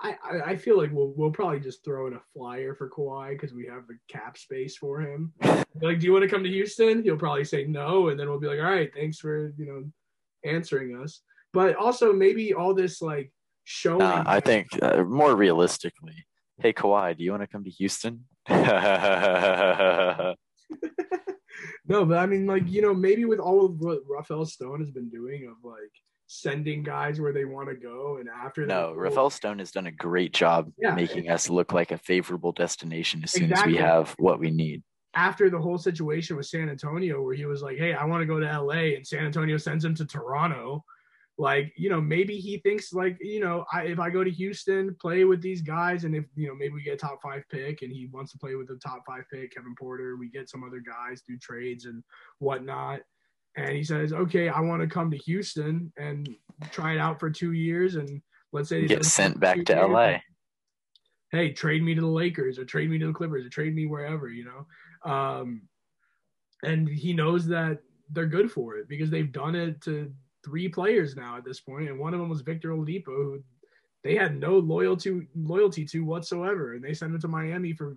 I I feel like we'll we'll probably just throw in a flyer for Kawhi because we have the cap space for him. like, do you want to come to Houston? He'll probably say no, and then we'll be like, all right, thanks for you know answering us. But also maybe all this like showing. Nah, I think uh, more realistically, hey Kawhi, do you want to come to Houston? No, but I mean, like you know, maybe with all of what Rafael Stone has been doing of like sending guys where they want to go, and after no, that, Rafael Stone has done a great job Yeah. making us look like a favorable destination as soon as we have what we need. after the whole situation with San Antonio, where he was like, "Hey, I want to go to LA," and San Antonio sends him to Toronto. Like, you know, maybe he thinks like, you know, I, if I go to Houston, play with these guys, and if you know, maybe we get a top five pick, and he wants to play with the top five pick, Kevin Porter, we get some other guys, do trades and whatnot, and he says, "Okay, I want to come to Houston and try it out for two years, and let's say he Get sent back to years, LA. hey, trade me to the Lakers or trade me to the Clippers or trade me wherever, you know. Um, and he knows that they're good for it because they've done it to three players now at this point, and one of them was Victor Oladipo, who they had no loyalty loyalty to whatsoever, and they sent him to Miami for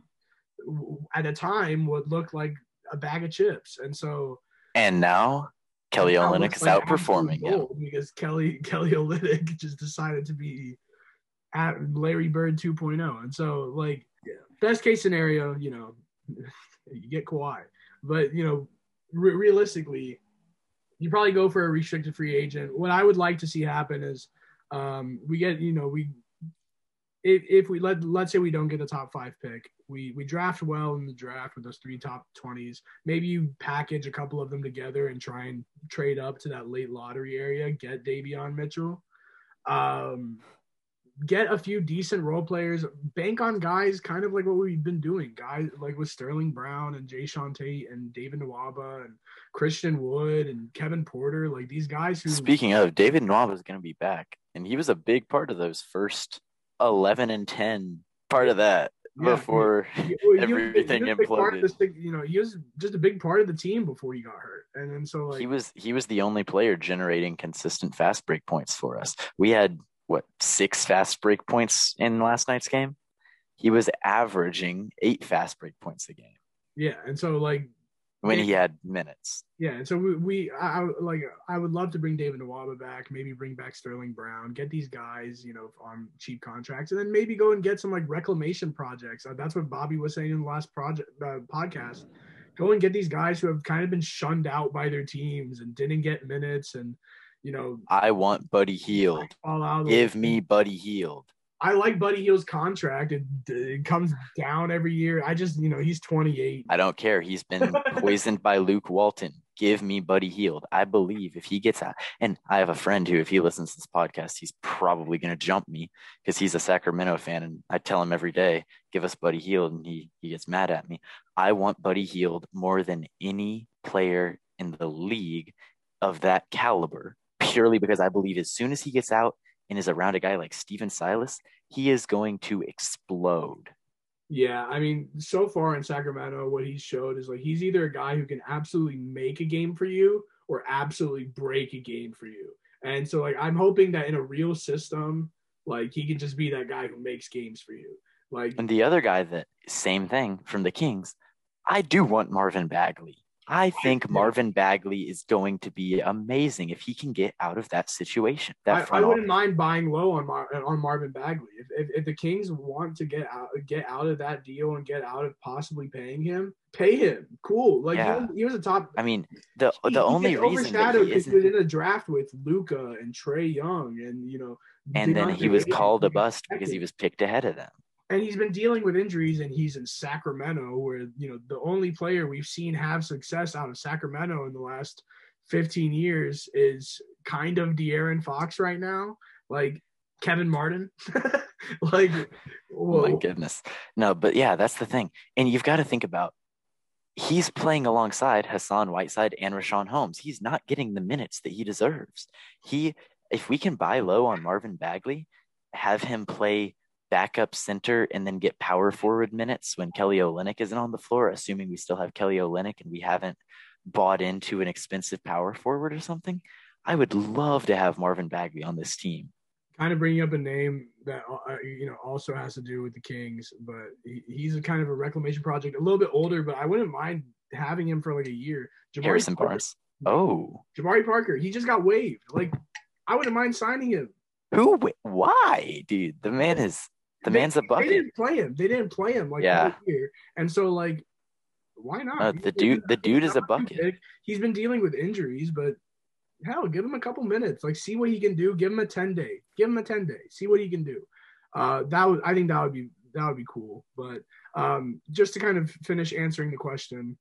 at a time what looked like a bag of chips, and so and now Kelly Olynyk is like outperforming him because Kelly Kelly Olynyk just decided to be at Larry Bird 2.0, and so like best case scenario, you know, you get Kawhi, but you know, re- realistically, you probably go for a restricted free agent. What I would like to see happen is um, we get, you know, we if, if we let let's say we don't get a top five pick, we we draft well in the draft with those three top twenties. Maybe you package a couple of them together and try and trade up to that late lottery area, get Davion Mitchell. Um, get a few decent role players, bank on guys kind of like what we've been doing. Guys like with Sterling Brown and Jae'Sean Tate and David Nwaba and Christian Wood and Kevin Porter, like these guys who Speaking of, David Nwaba is going to be back and he was a big part of those first 11 and 10 part of that yeah, before everything he imploded. You know, he was just a big part of the team before he got hurt, and then so like he was he was the only player generating consistent fast break points for us. We had what six fast break points in last night's game. He was averaging eight fast break points a game. Yeah, and so like when he had minutes. Yeah, and so we, we I, I, like I would love to bring David Nwaba back, maybe bring back Sterling Brown, get these guys, you know, on cheap contracts, and then maybe go and get some like reclamation projects. Uh, that's what Bobby was saying in the last project uh, podcast. Go and get these guys who have kind of been shunned out by their teams and didn't get minutes and you know, I want Buddy Hield. Give me Buddy Hield. I like Buddy Hield's contract. It, it comes down every year. I just, you know, he's 28. I don't care. He's been poisoned by Luke Walton. Give me Buddy Hield. I believe if he gets out, and I have a friend who, if he listens to this podcast, he's probably going to jump me because he's a Sacramento fan, and I tell him every day, "Give us Buddy Hield," and he he gets mad at me. I want Buddy Hield more than any player in the league of that caliber purely because I believe as soon as he gets out and is around a guy like Stephen Silas, he is going to explode. Yeah, I mean, so far in Sacramento, what he's showed is like he's either a guy who can absolutely make a game for you or absolutely break a game for you. And so, like, I'm hoping that in a real system, like, he can just be that guy who makes games for you. Like, and the other guy that same thing from the Kings, I do want Marvin Bagley. I think Marvin Bagley is going to be amazing if he can get out of that situation. That I, I wouldn't mind buying low on Mar- on Marvin Bagley if, if, if the Kings want to get out get out of that deal and get out of possibly paying him. Pay him, cool. Like yeah. he, was, he was a top. I mean, the he, the only reason that he, he was in a draft with Luka and Trae Young, and you know, and then he was called a bust because he was picked ahead of them and he's been dealing with injuries and he's in Sacramento where you know the only player we've seen have success out of Sacramento in the last 15 years is kind of De'Aaron Fox right now like Kevin Martin. Like whoa. oh my goodness. No but yeah that's the thing. And you've got to think about he's playing alongside Hassan Whiteside and Richaun Holmes. He's not getting the minutes that he deserves. He if we can buy low on Marvin Bagley have him play backup center and then get power forward minutes when Kelly Olynyk isn't on the floor, assuming we still have Kelly Olynyk and we haven't bought into an expensive power forward or something. I would love to have Marvin Bagley on this team. Kind of bringing up a name that uh, uh you know also has to do with the Kings, but he, he's a kind of a reclamation project, a little bit older, but I wouldn't mind having him for like a year. Jabari Harrison Parker. Barnes. Oh, Jabari Parker. He just got waived. Like I wouldn't mind signing him. Who? Why, dude? The man is the they, man's a bucket. They didn't play him. They didn't play him like yeah. year. And so like why not? Uh, the dude the dude is a bucket. He's been dealing with injuries, but hell, give him a couple minutes. Like see what he can do. Give him a 10 day. Give him a 10 day. See what he can do. Uh that would I think that would be that would be cool. But um just to kind of finish answering the question,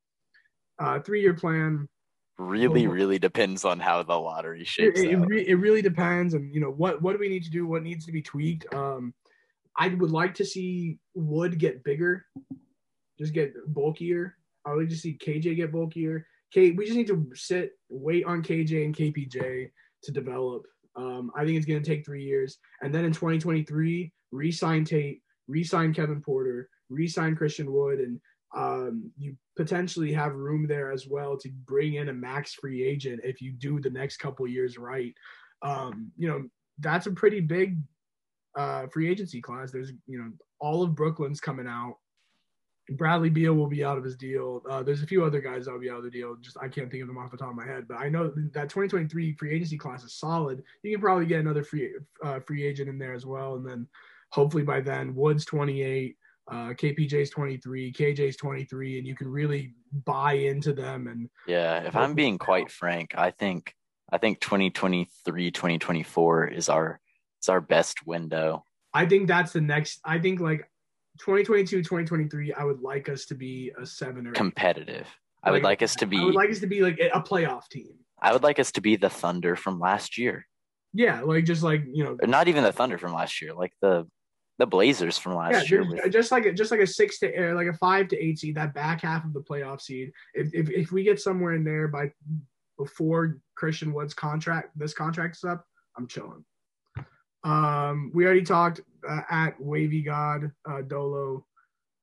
uh three year plan really really depends on how the lottery shapes it, it, it, really depends and you know what what do we need to do what needs to be tweaked um I would like to see Wood get bigger, just get bulkier. I would like to see KJ get bulkier. K, we just need to sit, wait on KJ and KPJ to develop. Um, I think it's going to take three years, and then in 2023, re-sign Tate, re-sign Kevin Porter, re-sign Christian Wood, and um, you potentially have room there as well to bring in a max free agent if you do the next couple years right. Um, you know, that's a pretty big uh, free agency class. There's, you know, all of Brooklyn's coming out. Bradley Beal will be out of his deal. Uh, there's a few other guys that'll be out of the deal. Just I can't think of them off the top of my head, but I know that 2023 free agency class is solid. You can probably get another free uh, free agent in there as well, and then hopefully by then Woods 28, uh, KPJ's 23, KJ's 23, and you can really buy into them. And yeah, if I'm being quite frank, I think I think 2023 2024 is our is our best window. I think that's the next. I think like 2022 2023. I would like us to be a seven or competitive. I would like us to be. I would like us to be like a playoff team. I would like us to be the Thunder from last year. Yeah, like just like you know, not even the Thunder from last year, like the the Blazers from last yeah, year. With... Just like a, just like a six to uh, like a five to eight seed, that back half of the playoff seed. If, if if we get somewhere in there by before Christian Wood's contract, this contract is up, I'm chilling. Um, we already talked uh, at Wavy God uh, Dolo.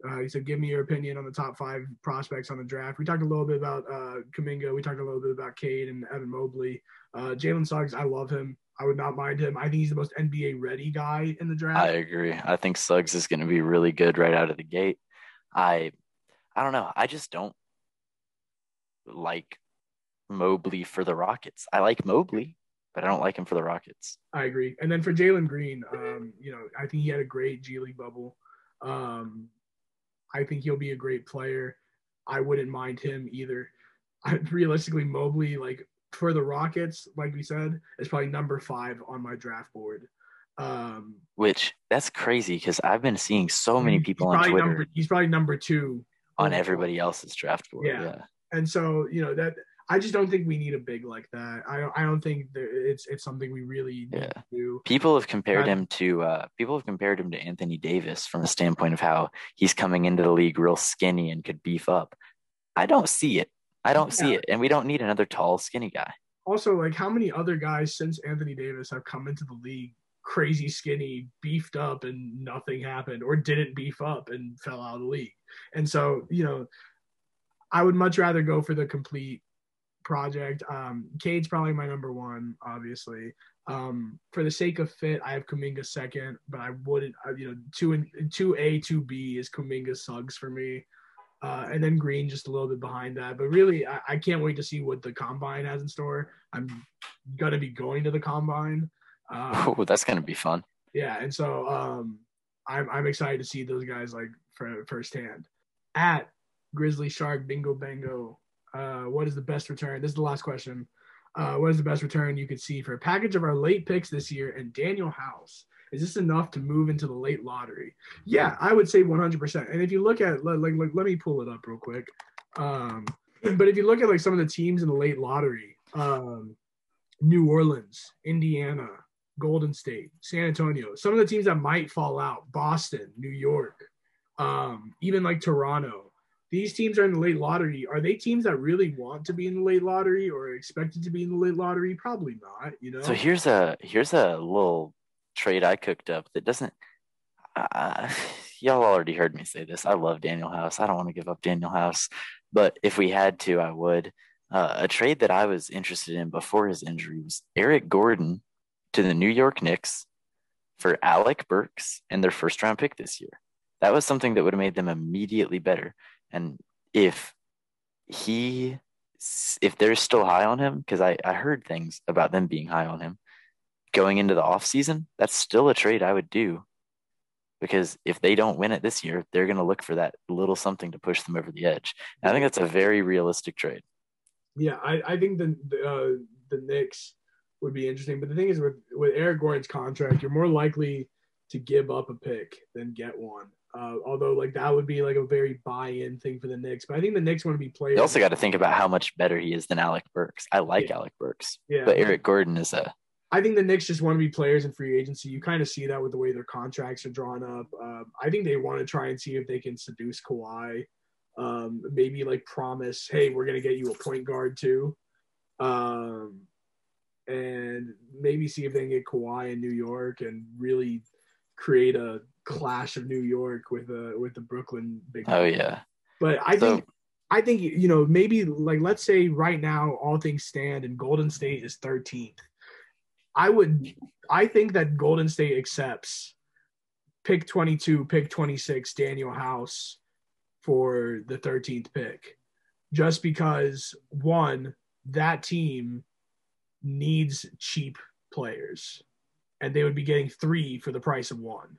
Uh, he said, "Give me your opinion on the top five prospects on the draft." We talked a little bit about uh, Kuminga. We talked a little bit about Cade and Evan Mobley. Uh, Jalen Suggs, I love him. I would not mind him. I think he's the most NBA ready guy in the draft. I agree. I think Suggs is going to be really good right out of the gate. I, I don't know. I just don't like Mobley for the Rockets. I like Mobley, but I don't like him for the Rockets. I agree. And then for Jalen Green, um, you know, I think he had a great G League bubble. Um, I think he'll be a great player. I wouldn't mind him either. I, realistically, Mobley, like for the Rockets, like we said, is probably number five on my draft board. Um, Which that's crazy because I've been seeing so many people on Twitter. Number, he's probably number two on everybody else's draft board. Yeah. yeah. And so you know that I just don't think we need a big like that. I I don't think it's it's something we really yeah. do. People have compared him to uh, people have compared him to Anthony Davis from a standpoint of how he's coming into the league real skinny and could beef up. I don't see it. I don't yeah. see it, and we don't need another tall, skinny guy. Also, like how many other guys since Anthony Davis have come into the league crazy skinny, beefed up, and nothing happened, or didn't beef up and fell out of the league? And so, you know, I would much rather go for the complete project. Um, Cade's probably my number one, obviously. Um, for the sake of fit, I have Kuminga second, but I wouldn't, uh, you know, two and two A, two B is Kuminga Suggs for me. Uh, and then Green just a little bit behind that. But really, I, I, can't wait to see what the combine has in store. I'm gonna be going to the combine. Uh, oh, that's gonna be fun. Yeah, and so um, I'm I'm excited to see those guys like for firsthand. At Grizzly Shark Bingo Bango, uh, what is the best return? This is the last question. Uh, what is the best return you could see for a package of our late picks this year and Danuel House? Is this enough to move into the late lottery? Yeah, I would say 100%. And if you look at, like, like let me pull it up real quick. Um, but if you look at like some of the teams in the late lottery, um, New Orleans, Indiana, Golden State, San Antonio, some of the teams that might fall out, Boston, New York, um, even like Toronto. These teams are in the late lottery. Are they teams that really want to be in the late lottery or expected to be in the late lottery? Probably not. You know. So here's a here's a little trade I cooked up that doesn't. Uh, y'all already heard me say this. I love Danuel House. I don't want to give up Danuel House, but if we had to, I would. Uh, a trade that I was interested in before his injury was Eric Gordon to the New York Knicks for Alec Burks and their first round pick this year. That was something that would have made them immediately better. And if he, if they're still high on him, because I, I heard things about them being high on him, going into the offseason, that's still a trade I would do because if they don't win it this year, they're going to look for that little something to push them over the edge. And I think that's a very realistic trade. Yeah, I, I think the the, uh, the Knicks would be interesting, but the thing is with with Eric Gordon's contract, you're more likely to give up a pick than get one. Uh, although like that would be like a very buy-in thing for the Knicks, but I think the Knicks want to be players. You also got to think about how much better he is than Alec Burks. I like yeah. Alec Burks, yeah, but Eric Gordon is a I think the Knicks just want to be players in free agency. You kind of see that with the way their contracts are drawn up. Um, I think they want to try and see if they can seduce Kawhi. Um, maybe like promise, hey, we're gonna get you a point guard too, um, and maybe see if they can get Kawhi in New York and really create a clash of New York with a with the Brooklyn big. Oh yeah, But I so, think I think you know maybe like let's say right now all things stand and Golden State is 13th. I would I think that Golden State accepts pick 22, pick 26 Danuel House for the 13th pick. Just because one that team needs cheap players and they would be getting 3 for the price of one.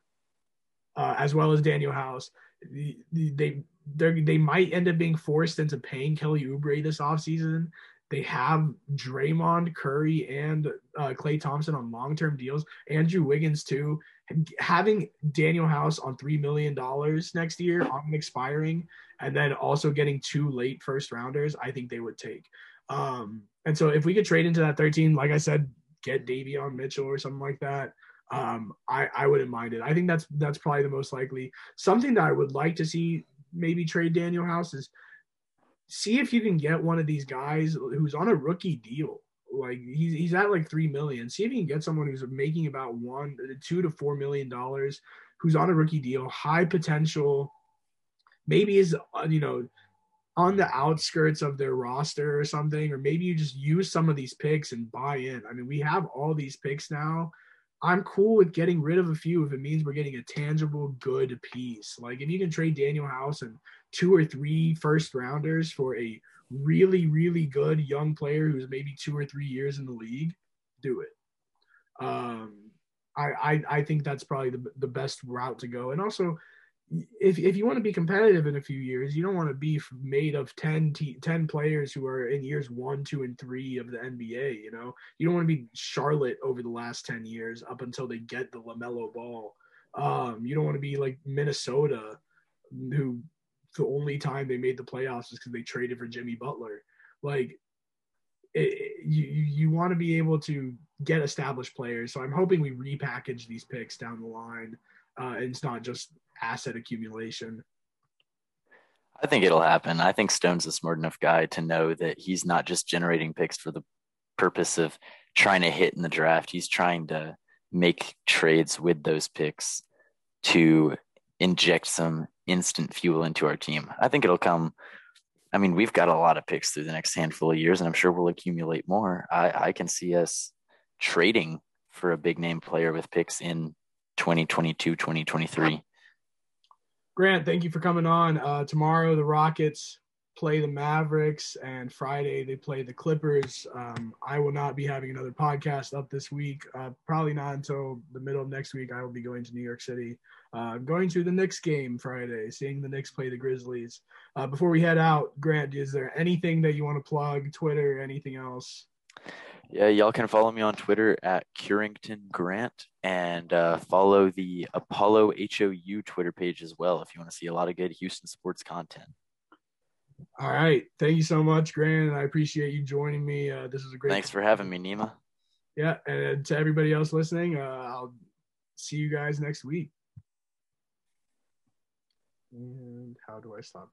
Uh, as well as Danuel House. They they they might end up being forced into paying Kelly Oubre this offseason. They have Draymond, Curry, and uh, Klay Thompson on long term deals. Andrew Wiggins too. Having Danuel House on three million dollars next year on expiring, and then also getting two late first rounders, I think they would take. Um, and so if we could trade into that 13, like I said, get Davion Mitchell or something like that. Um, I, I wouldn't mind it. I think that's that's probably the most likely. Something that I would like to see maybe trade Danuel House is see if you can get one of these guys who's on a rookie deal. Like he's he's at like three million. See if you can get someone who's making about one, two to four million dollars, who's on a rookie deal, high potential, maybe is uh, you know on the outskirts of their roster or something, or maybe you just use some of these picks and buy in. I mean, we have all these picks now I'm cool with getting rid of a few if it means we're getting a tangible good piece. Like if you can trade Danuel House and two or three first rounders for a really, really good young player who's maybe two or three years in the league, do it. Um, I, I, I think that's probably the, the best route to go. And also, if, if you want to be competitive in a few years, you don't want to be made of 10, t- 10 players who are in years one, two, and three of the NBA. You know, you don't want to be Charlotte over the last 10 years up until they get the LaMelo ball. Um, you don't want to be like Minnesota, who the only time they made the playoffs is because they traded for Jimmy Butler. Like, it, you, you want to be able to get established players. So I'm hoping we repackage these picks down the line. Uh, it's not just asset accumulation. I think it'll happen. I think Stone's a smart enough guy to know that he's not just generating picks for the purpose of trying to hit in the draft. He's trying to make trades with those picks to inject some instant fuel into our team. I think it'll come. I mean, we've got a lot of picks through the next handful of years, and I'm sure we'll accumulate more. I, I can see us trading for a big name player with picks in 2022, 2023. Grant, thank you for coming on. Uh, tomorrow, the Rockets play the Mavericks, and Friday they play the Clippers. Um, I will not be having another podcast up this week. Uh, probably not until the middle of next week. I will be going to New York City. Uh, going to the Knicks game Friday, seeing the Knicks play the Grizzlies. Uh, before we head out, Grant, is there anything that you want to plug? Twitter, anything else? Yeah, y'all can follow me on Twitter at Curington Grant and uh, follow the Apollo HOU Twitter page as well if you want to see a lot of good Houston sports content. All right. Thank you so much, Grant. I appreciate you joining me. Uh, this is a great. Thanks for having me, Nima. Yeah. And to everybody else listening, uh, I'll see you guys next week. And how do I stop?